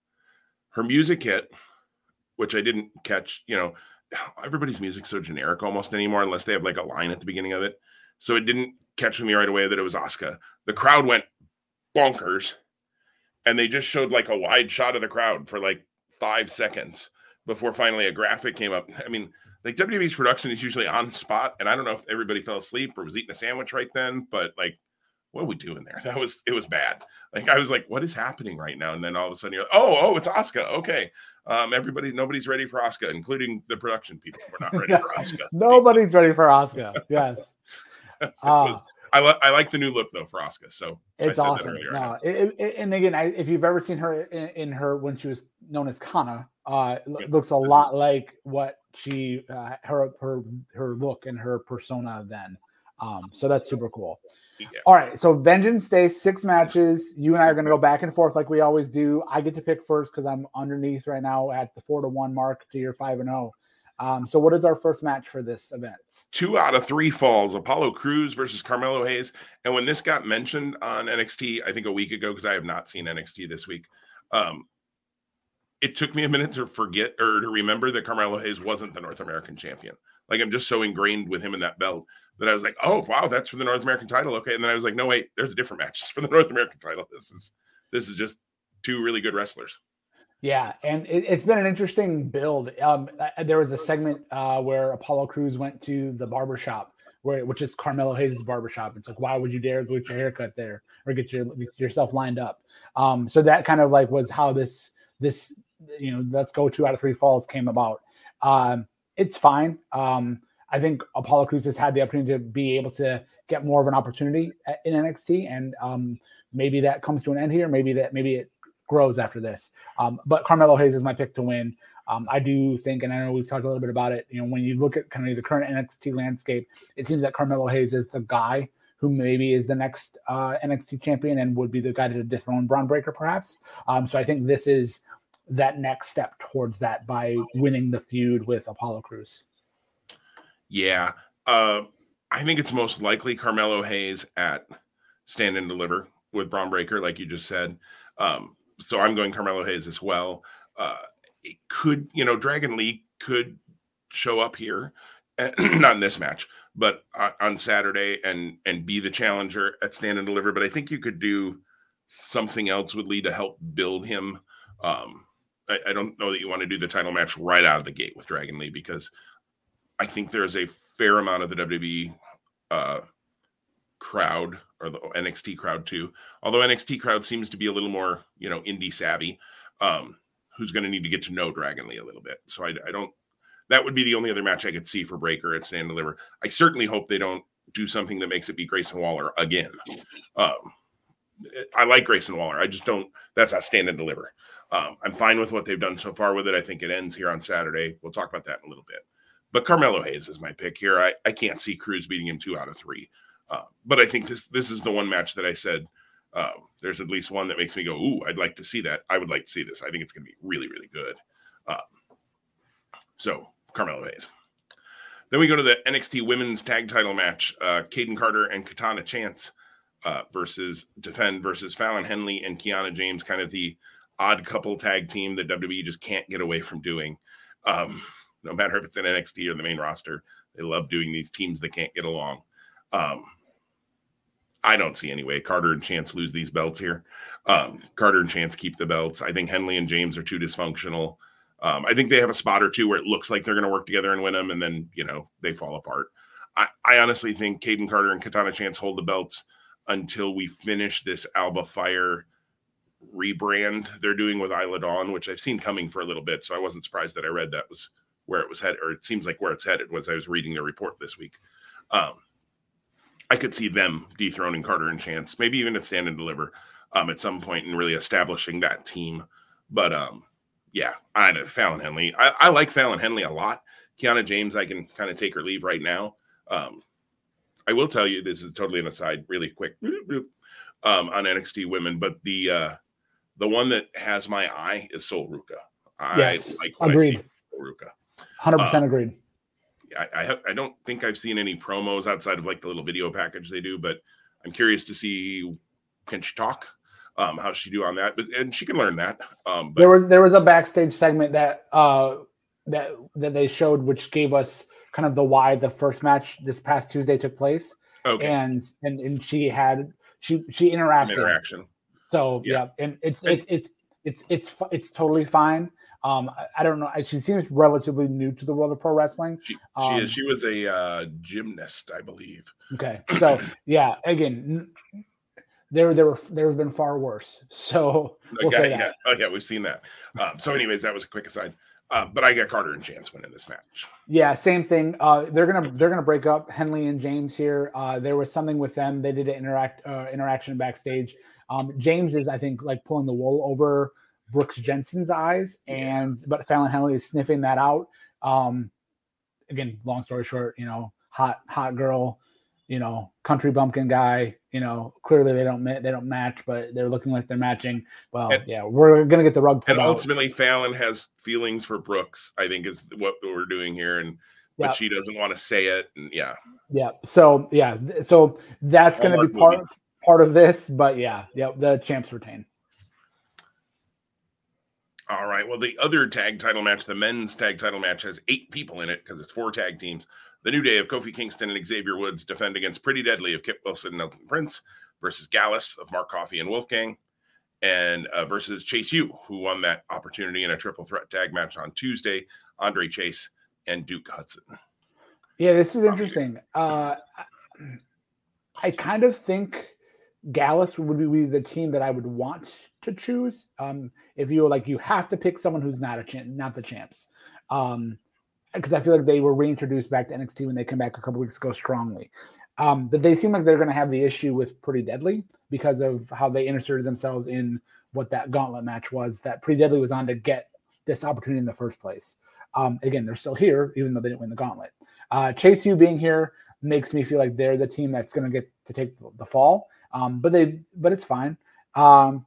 her music hit, which I didn't catch. You know, everybody's music's so generic almost anymore, unless they have like a line at the beginning of it. So it didn't catch me right away that it was Asuka. The crowd went bonkers, and they just showed like a wide shot of the crowd for like five seconds before finally a graphic came up. I mean, like WWE's production is usually on spot, and I don't know if everybody fell asleep or was eating a sandwich right then, but like, what are we doing there? That was it was bad. Like I was like, what is happening right now? And then all of a sudden you're like, oh, oh, it's Oscar. Okay. Um, everybody, nobody's ready for Oscar, including the production people. We're not ready for Oscar. Nobody's ready for Oscar. Yes. uh, I, li- I like the new look though for Asuka. So it's awesome. No, it, it, and again, I, if you've ever seen her in, in, her when she was known as Kana, uh, yeah, looks a lot is... like what she uh, her her her look and her persona then. Um, so that's super cool. Yeah. All right, so Vengeance Day, six matches. You and I are going to go back and forth like we always do. I get to pick first because I'm underneath right now at the four to one mark to your five and zero. Um, so, what is our first match for this event? Two out of three falls Apollo Crews versus Carmelo Hayes. And when this got mentioned on NXT, I think a week ago, because I have not seen NXT this week, um, it took me a minute to forget or to remember that Carmelo Hayes wasn't the North American champion. Like I'm just so ingrained with him in that belt that I was like, oh wow, that's for the North American title. Okay. And then I was like, no, wait, there's a different match for the North American title. This is this is just two really good wrestlers. Yeah, and it, has been an interesting build. Um, there was a segment uh, where Apollo Crews went to the barbershop, where which is Carmelo Hayes' barbershop. It's like, why would you dare go get your haircut there or get your get yourself lined up? Um, so that kind of like was how this this you know let's go two out of three falls came about. Um, it's fine. Um, I think Apollo Crews has had the opportunity to be able to get more of an opportunity in NXT, and um, maybe that comes to an end here. Maybe that maybe it grows after this. Um, but Carmelo Hayes is my pick to win. Um, I do think, and I know we've talked a little bit about it. You know, when you look at kind of the current NXT landscape, it seems that Carmelo Hayes is the guy who maybe is the next uh, NXT champion and would be the guy to dethrone Bron Breakker, perhaps. Um, so I think this is that next step towards that by winning the feud with Apollo Crews. Yeah. Uh, I think it's most likely Carmelo Hayes at Stand and Deliver. with Bron Breakker, like you just said. Um, so I'm going Carmelo Hayes as well. Uh, it could, you know, Dragon Lee could show up here, not in this match, but on Saturday and and be the challenger at Stand and Deliver. But I think you could do something else with Lee to help build him. Um, I, I don't know that you want to do the title match right out of the gate with Dragon Lee because I think there's a fair amount of the WWE uh, crowd or the NXT crowd too. Although NXT crowd seems to be a little more, you know, indie savvy, um, who's going to need to get to know Dragon Lee a little bit. So I, I, don't. That would be the only other match I could see for Breakker at Stand Deliver. I certainly hope they don't do something that makes it be Grayson Waller again. Um, I like Grayson Waller. I just don't. That's not Stand and Deliver. Um, I'm fine with what they've done so far with it. I think it ends here on Saturday. We'll talk about that in a little bit. But Carmelo Hayes is my pick here. I, I can't see Crews beating him two out of three. Uh, but I think this this is the one match that I said um, there's at least one that makes me go, ooh, I'd like to see that. I would like to see this. I think it's going to be really, really good. Um, so Carmelo Hayes. Then we go to the NXT Women's Tag Title match: uh, Kayden Carter and Katana Chance uh, versus Defend versus Fallon Henley and Kiana James, kind of the odd couple tag team that WWE just can't get away from doing. Um, no matter if it's in NXT or the main roster, they love doing these teams that can't get along. Um, I don't see any way Carter and Chance lose these belts here. Um, Carter and Chance keep the belts. I think Henley and James are too dysfunctional. Um, I think they have a spot or two where it looks like they're going to work together and win them, and then you know they fall apart. I, I honestly think Kayden Carter and Katana Chance hold the belts until we finish this Alba Fyre rebrand they're doing with Isla Dawn, which I've seen coming for a little bit. So I wasn't surprised that I read that was where it was headed, or it seems like where it's headed was I was reading the report this week. Um, I could see them dethroning Carter and Chance, maybe even at Stand and Deliver um, at some point and really establishing that team. But um, yeah, I know Fallon Henley. I, I, like Fallon Henley a lot. Kiana James, I can kind of take her leave right now. Um, I will tell you, this is totally an aside, really quick um, on NXT women, but the uh, the one that has my eye is Sol Ruca. I yes, like agreed. Ruca. Hundred percent um, agreed. I, I, I don't think I've seen any promos outside of like the little video package they do, but I'm curious to see can she talk, um, how she do on that, but and she can learn that. Um, but, there was there was a backstage segment that uh that that they showed which gave us kind of the why the first match this past Tuesday took place. Okay. And and and she had she she interacted. interaction. So yeah, yeah and it's it's it's it's it's it's totally fine. Um, I, I, don't know. She seems relatively new to the world of pro wrestling. She, she um, is. She was a uh, gymnast, I believe. Okay, so yeah, again, there there were there have been far worse. So we'll okay, say that. Yeah. Oh yeah, we've seen that. Um, so, anyways, that was a quick aside. Uh, but I got Carter and Chance winning this match. Yeah, same thing. Uh, they're gonna they're gonna break up Henley and James here. Uh, there was something with them. They did an interact uh, interaction backstage. Um, James is, I think, like pulling the wool over Brooks Jensen's eyes, and but Fallon Henley is sniffing that out. Um, again, long story short, you know, hot hot girl, you know, country bumpkin guy. You know, clearly they don't they don't match, but they're looking like they're matching. Well, and, yeah, we're gonna get the rug pulled. And ultimately, out. Fallon has feelings for Brooks. I think is what we're doing here, and but yep. she doesn't want to say it. And yeah, yeah. So yeah, so that's going to be part movie. part of this. But yeah, yeah, the champs retain. All right. Well, the other tag title match, the men's tag title match, has eight people in it because it's four tag teams. The New Day of Kofi Kingston and Xavier Woods defend against Pretty Deadly of Kit Wilson and Elton Prince versus Gallus of Mark Coffey and Wolfgang, and uh, versus Chase U, who won that opportunity in a triple threat tag match on Tuesday. Andre Chase and Duke Hudson. Yeah, this is interesting. Uh, I kind of think Gallus would be the team that I would want to choose. Um, if you were like, you have to pick someone who's not a champ, not the champs. Um, because I feel like they were reintroduced back to NXT when they came back a couple weeks ago strongly. Um, but they seem like they're going to have the issue with Pretty Deadly because of how they inserted themselves in what that gauntlet match was. That Pretty Deadly was on to get this opportunity in the first place. Um, again, they're still here, even though they didn't win the gauntlet. Uh, Chase U being here makes me feel like they're the team that's going to get to take the fall. Um, but they, but it's fine. Um,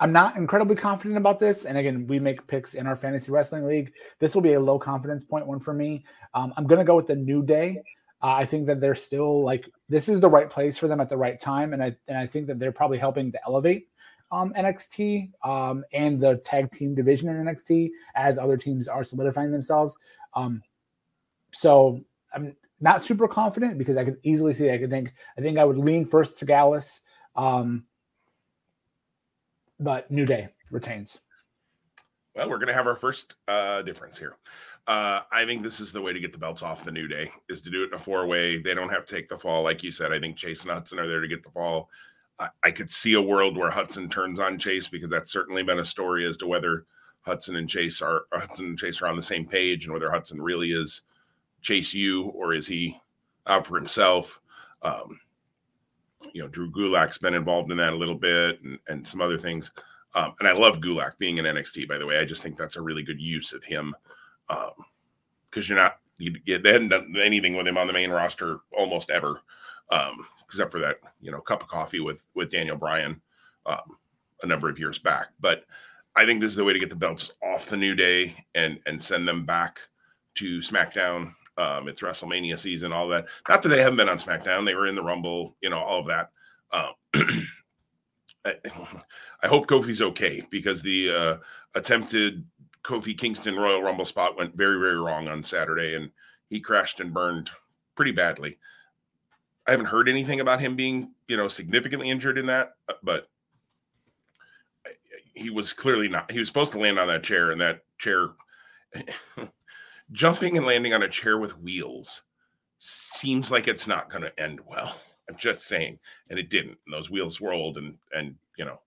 I'm not incredibly confident about this. And again, we make picks in our fantasy wrestling league. This will be a low confidence point one for me. Um, I'm going to go with the New Day Uh, I think that they're still like this is the right place for them at the right time, and I and I think that they're probably helping to elevate um, NXT um, and the tag team division in NXT as other teams are solidifying themselves. Um, so I'm not super confident because I could easily see I could think I think I would lean first to Gallus, um, but New Day retains. Well, we're gonna have our first uh, difference here. Uh, I think this is the way to get the belts off the New Day is to do it in a four way. They don't have to take the fall, like you said. I think Chase and Hudson are there to get the fall. I, I could see a world where Hudson turns on Chase because that's certainly been a story as to whether Hudson and Chase are Hudson and Chase are on the same page and whether Hudson really is Chase U, or is he out for himself. Um, you know, Drew Gulak's been involved in that a little bit and, and some other things. Um, and I love Gulak being in NXT, by the way. I just think that's a really good use of him because um, you're not you, you, they hadn't done anything with him on the main roster almost ever, um, except for that you know cup of coffee with with Daniel Bryan um, a number of years back. But I think this is the way to get the belts off the New Day and and send them back to SmackDown. Um, it's WrestleMania season, all that. Not that they haven't been on SmackDown; they were in the Rumble, you know, all of that. Um, I, I, hope Kofi's okay because the uh, attempted Kofi Kingston Royal Rumble spot went very, very wrong on Saturday, and he crashed and burned pretty badly. I haven't heard anything about him being, you know, significantly injured in that, uh, but he was clearly not. He was supposed to land on that chair, and that chair, jumping and landing on a chair with wheels, seems like it's not going to end well. I'm just saying, and it didn't. And those wheels rolled, and and you know,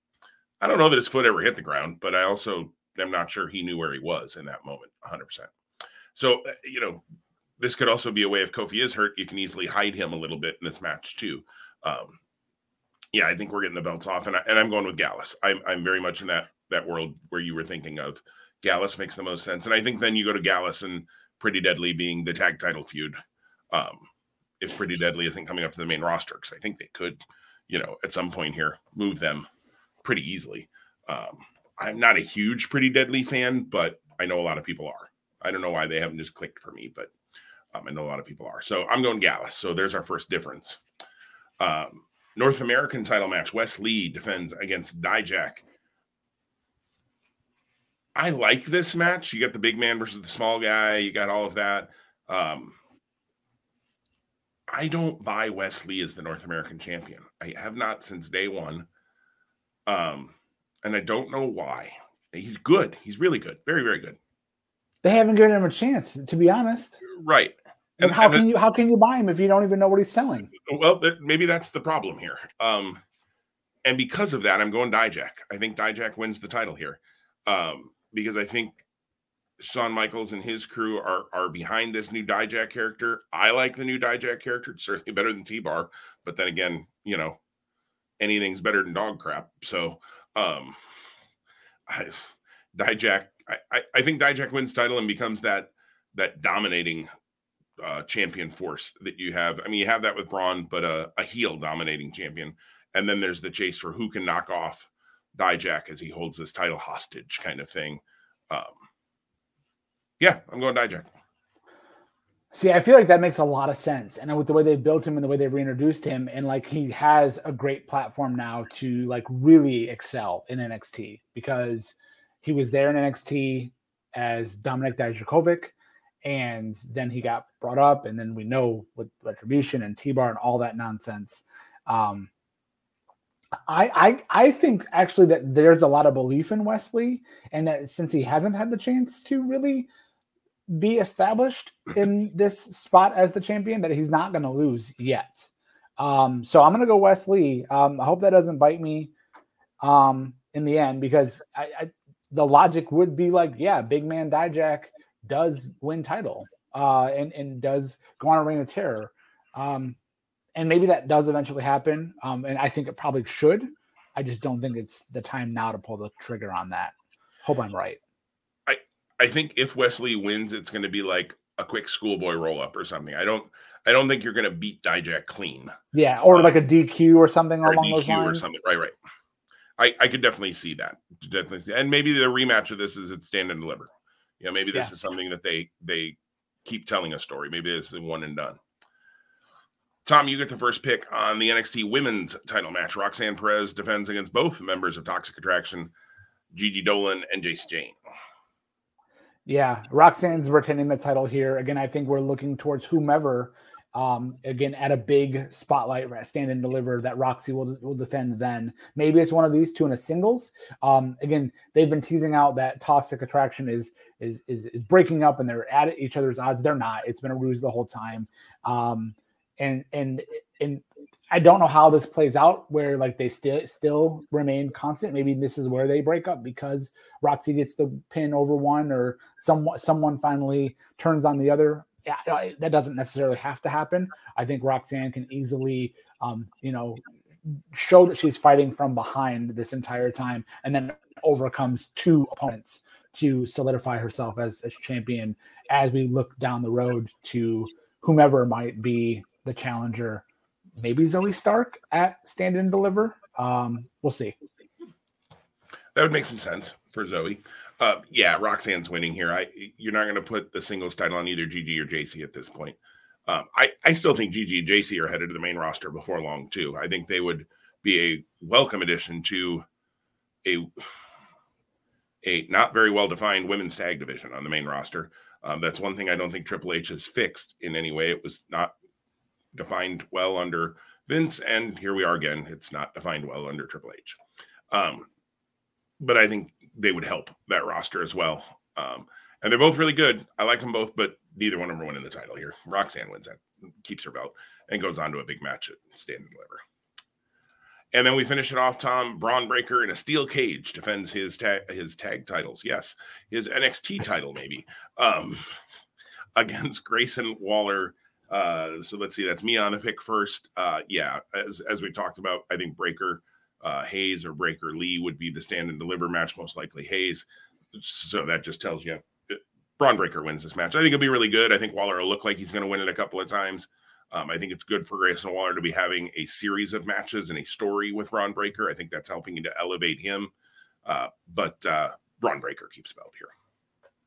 I don't know that his foot ever hit the ground, but I also I'm not sure he knew where he was in that moment 100%. So, uh, you know, this could also be a way if Kofi is hurt, you can easily hide him a little bit in this match too. Um, yeah, I think we're getting the belts off, and, I, and I'm going with Gallus. I'm, I'm very much in that that world where you were thinking of. Gallus makes the most sense, and I think then you go to Gallus and Pretty Deadly being the tag title feud. Um, if Pretty Deadly isn't coming up to the main roster, because I think they could, you know, at some point here move them pretty easily. Um, I'm not a huge Pretty Deadly fan, but I know a lot of people are. I don't know why they haven't just clicked for me, but um, I know a lot of people are. So I'm going Gallus. So there's our first difference. Um, North American title match. Wes Lee defends against Dijak. I like this match. You got the big man versus the small guy. You got all of that. Um, I don't buy Wes Lee as the North American champion. I have not since day one. Um, and I don't know why. He's good. He's really good. Very, very good. They haven't given him a chance, to be honest. Right. And, and how and can you how can you buy him if you don't even know what he's selling? Well, maybe that's the problem here. Um, and because of that, I'm going Dijak. I think Dijak wins the title here, um, because I think Shawn Michaels and his crew are are behind this new Dijak character. I like the new Dijak character. It's certainly better than T Bar, but then again, you know, anything's better than dog crap. So um, I, Dijak, I, I think Dijak wins title and becomes that that dominating uh, champion force that you have. I mean, you have that with Bron, but a, a heel dominating champion. And then there's the chase for who can knock off Dijak as he holds this title hostage kind of thing. Um, yeah, I'm going Dijak. See, I feel like that makes a lot of sense. And with the way they built him and the way they reintroduced him, and like he has a great platform now to like really excel in NXT because he was there in NXT as Dominic Dijakovic, and then he got brought up, and then we know with Retribution and T Bar and all that nonsense. Um, I, I I think actually that there's a lot of belief in Wes Lee, and that since he hasn't had the chance to really be established in this spot as the champion that he's not going to lose yet. Um, so I'm going to go Wes Lee. Um, I hope that doesn't bite me um, in the end because I, I, the logic would be like, yeah, big man Dijak does win title uh, and, and does go on a reign of terror. Um, and maybe that does eventually happen. Um, and I think it probably should. I just don't think it's the time now to pull the trigger on that. Hope I'm right. I I think if Wes Lee wins, it's going to be like a quick schoolboy roll up or something. I don't. I don't think you're going to beat Dijak clean. Yeah, or um, like a DQ or something or along those lines. Or something. Right, right. I, I could definitely see that. Definitely see. And maybe the rematch of this is it's stand and deliver. You know, maybe this yeah. is something that they they keep telling a story. Maybe this is one and done. Tom, you get the first pick on the NXT Women's Title match. Roxanne Perez defends against both members of Toxic Attraction, Gigi Dolan and Jacy Jane. Yeah, Roxanne's retaining the title here. Again, I think we're looking towards whomever um, again, at a big spotlight, stand and deliver that Roxy will will defend. Then maybe it's one of these two in a singles. Um, again, they've been teasing out that Toxic Attraction is is is, is breaking up and they're at each other's odds. They're not. It's been a ruse the whole time. Um, and and and I don't know how this plays out where like they still still remain constant. Maybe this is where they break up because Roxy gets the pin over one or someone someone finally turns on the other. Yeah, that doesn't necessarily have to happen. I think Roxanne can easily um, you know, show that she's fighting from behind this entire time and then overcomes two opponents to solidify herself as, as champion as we look down the road to whomever might be the challenger maybe Zoey Stark at Stand and Deliver. Um, we'll see. That would make some sense for Zoey. Uh, yeah, Roxanne's winning here. I you're not going to put the singles title on either Gigi or Jacy at this point. Um, I I still think Gigi and Jacy are headed to the main roster before long too. I think they would be a welcome addition to a a not very well defined women's tag division on the main roster. Um, that's one thing I don't think Triple H has fixed in any way. It was not defined well under Vince, and here we are again. It's not defined well under Triple H. Um, but I think they would help that roster as well. Um, and they're both really good. I like them both, but neither one of them are winning the title here. Roxanne wins that, keeps her belt, and goes on to a big match at Stand and Deliver. And then we finish it off. Tom Bron Breakker in a steel cage defends his tag his tag titles. Yes, his NXT title maybe um, against Grayson Waller uh, so let's see, that's me on the pick first. Uh, yeah, as as we talked about, I think Breakker uh, Hayes or Breakker Lee would be the stand and deliver match, most likely Hayes. So that just tells you uh, Bron Breakker wins this match. I think it'll be really good. I think Waller will look like he's going to win it a couple of times. Um, I think it's good for Grayson Waller to be having a series of matches and a story with Bron Breakker. I think that's helping to elevate him. Uh, but uh, Bron Breakker keeps belt here.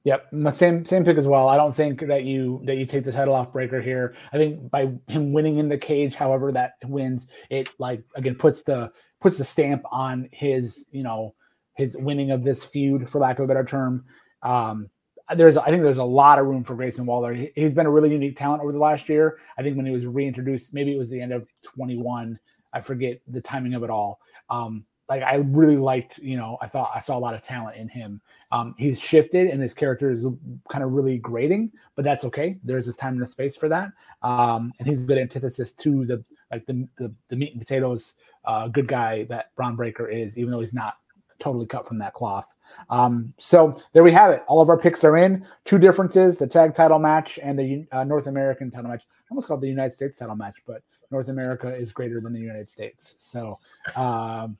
Yep, same same pick as well. I don't think that you that you take the title off Breakker here. I think by him winning in the cage, however that wins, it like again puts the puts the stamp on his you know his winning of this feud, for lack of a better term. Um, there's I think there's a lot of room for Grayson Waller. He, has been a really unique talent over the last year. I think when he was reintroduced, maybe it was the end of 21. I forget the timing of it all. Um, like I really liked, you know, I thought I saw a lot of talent in him. Um, he's shifted and his character is kind of really grating, but that's okay. There's a time and a space for that. Um, and he's a good antithesis to the like the the, the meat and potatoes uh, good guy that Bron Breakker is, even though he's not totally cut from that cloth. Um, so there we have it. All of our picks are in. Two differences: the tag title match and the uh, North American title match. I almost called the United States title match, but North America is greater than the United States. So um,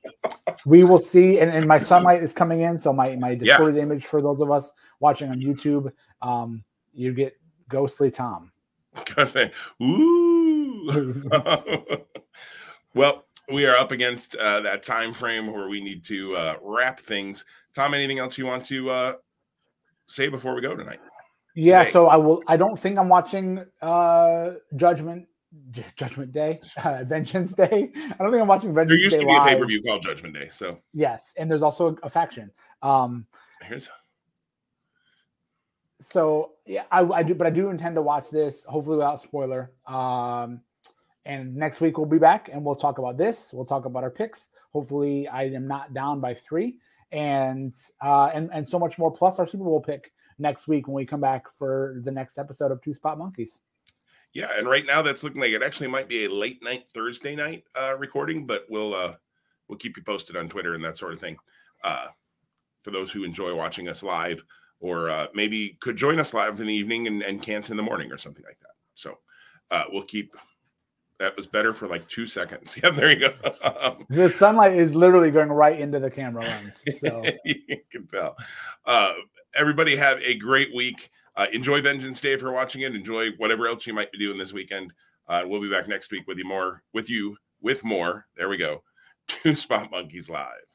we will see. And, and, my sunlight is coming in, so my my distorted yeah. image for those of us watching on YouTube, um, you get ghostly Tom. Ooh. well, we are up against uh, that time frame where we need to uh, wrap things. Tom, anything else you want to uh, say before we go tonight? Yeah, Today? so I will. I don't think I'm watching uh, Judgment Judgment Day, uh, Vengeance Day. I don't think I'm watching Vengeance. Day. There used Day to be live. a pay per view called Judgment Day. So yes, and there's also a, faction. Um, Here's. So yeah, I, I, do, but I do intend to watch this. Hopefully without spoiler. Um, and next week we'll be back and we'll talk about this. We'll talk about our picks. Hopefully I am not down by three, and uh, and and so much more. Plus our Super Bowl pick next week when we come back for the next episode of Two Spot Monkeys. Yeah, and right now that's looking like it actually might be a late night Thursday night uh, recording, but we'll uh, we'll keep you posted on Twitter and that sort of thing. Uh, for those who enjoy watching us live, or uh, maybe could join us live in the evening and, and can't in the morning or something like that. So uh, we'll keep. That was better for like two seconds. Yeah, there you go. the sunlight is literally going right into the camera lens. So you can tell. Uh, everybody have a great week. Uh, enjoy Vengeance Day if you're watching it. Enjoy whatever else you might be doing this weekend. Uh, we'll be back next week with you more, with you, with more. There we go. Two Spot Monkeys Live.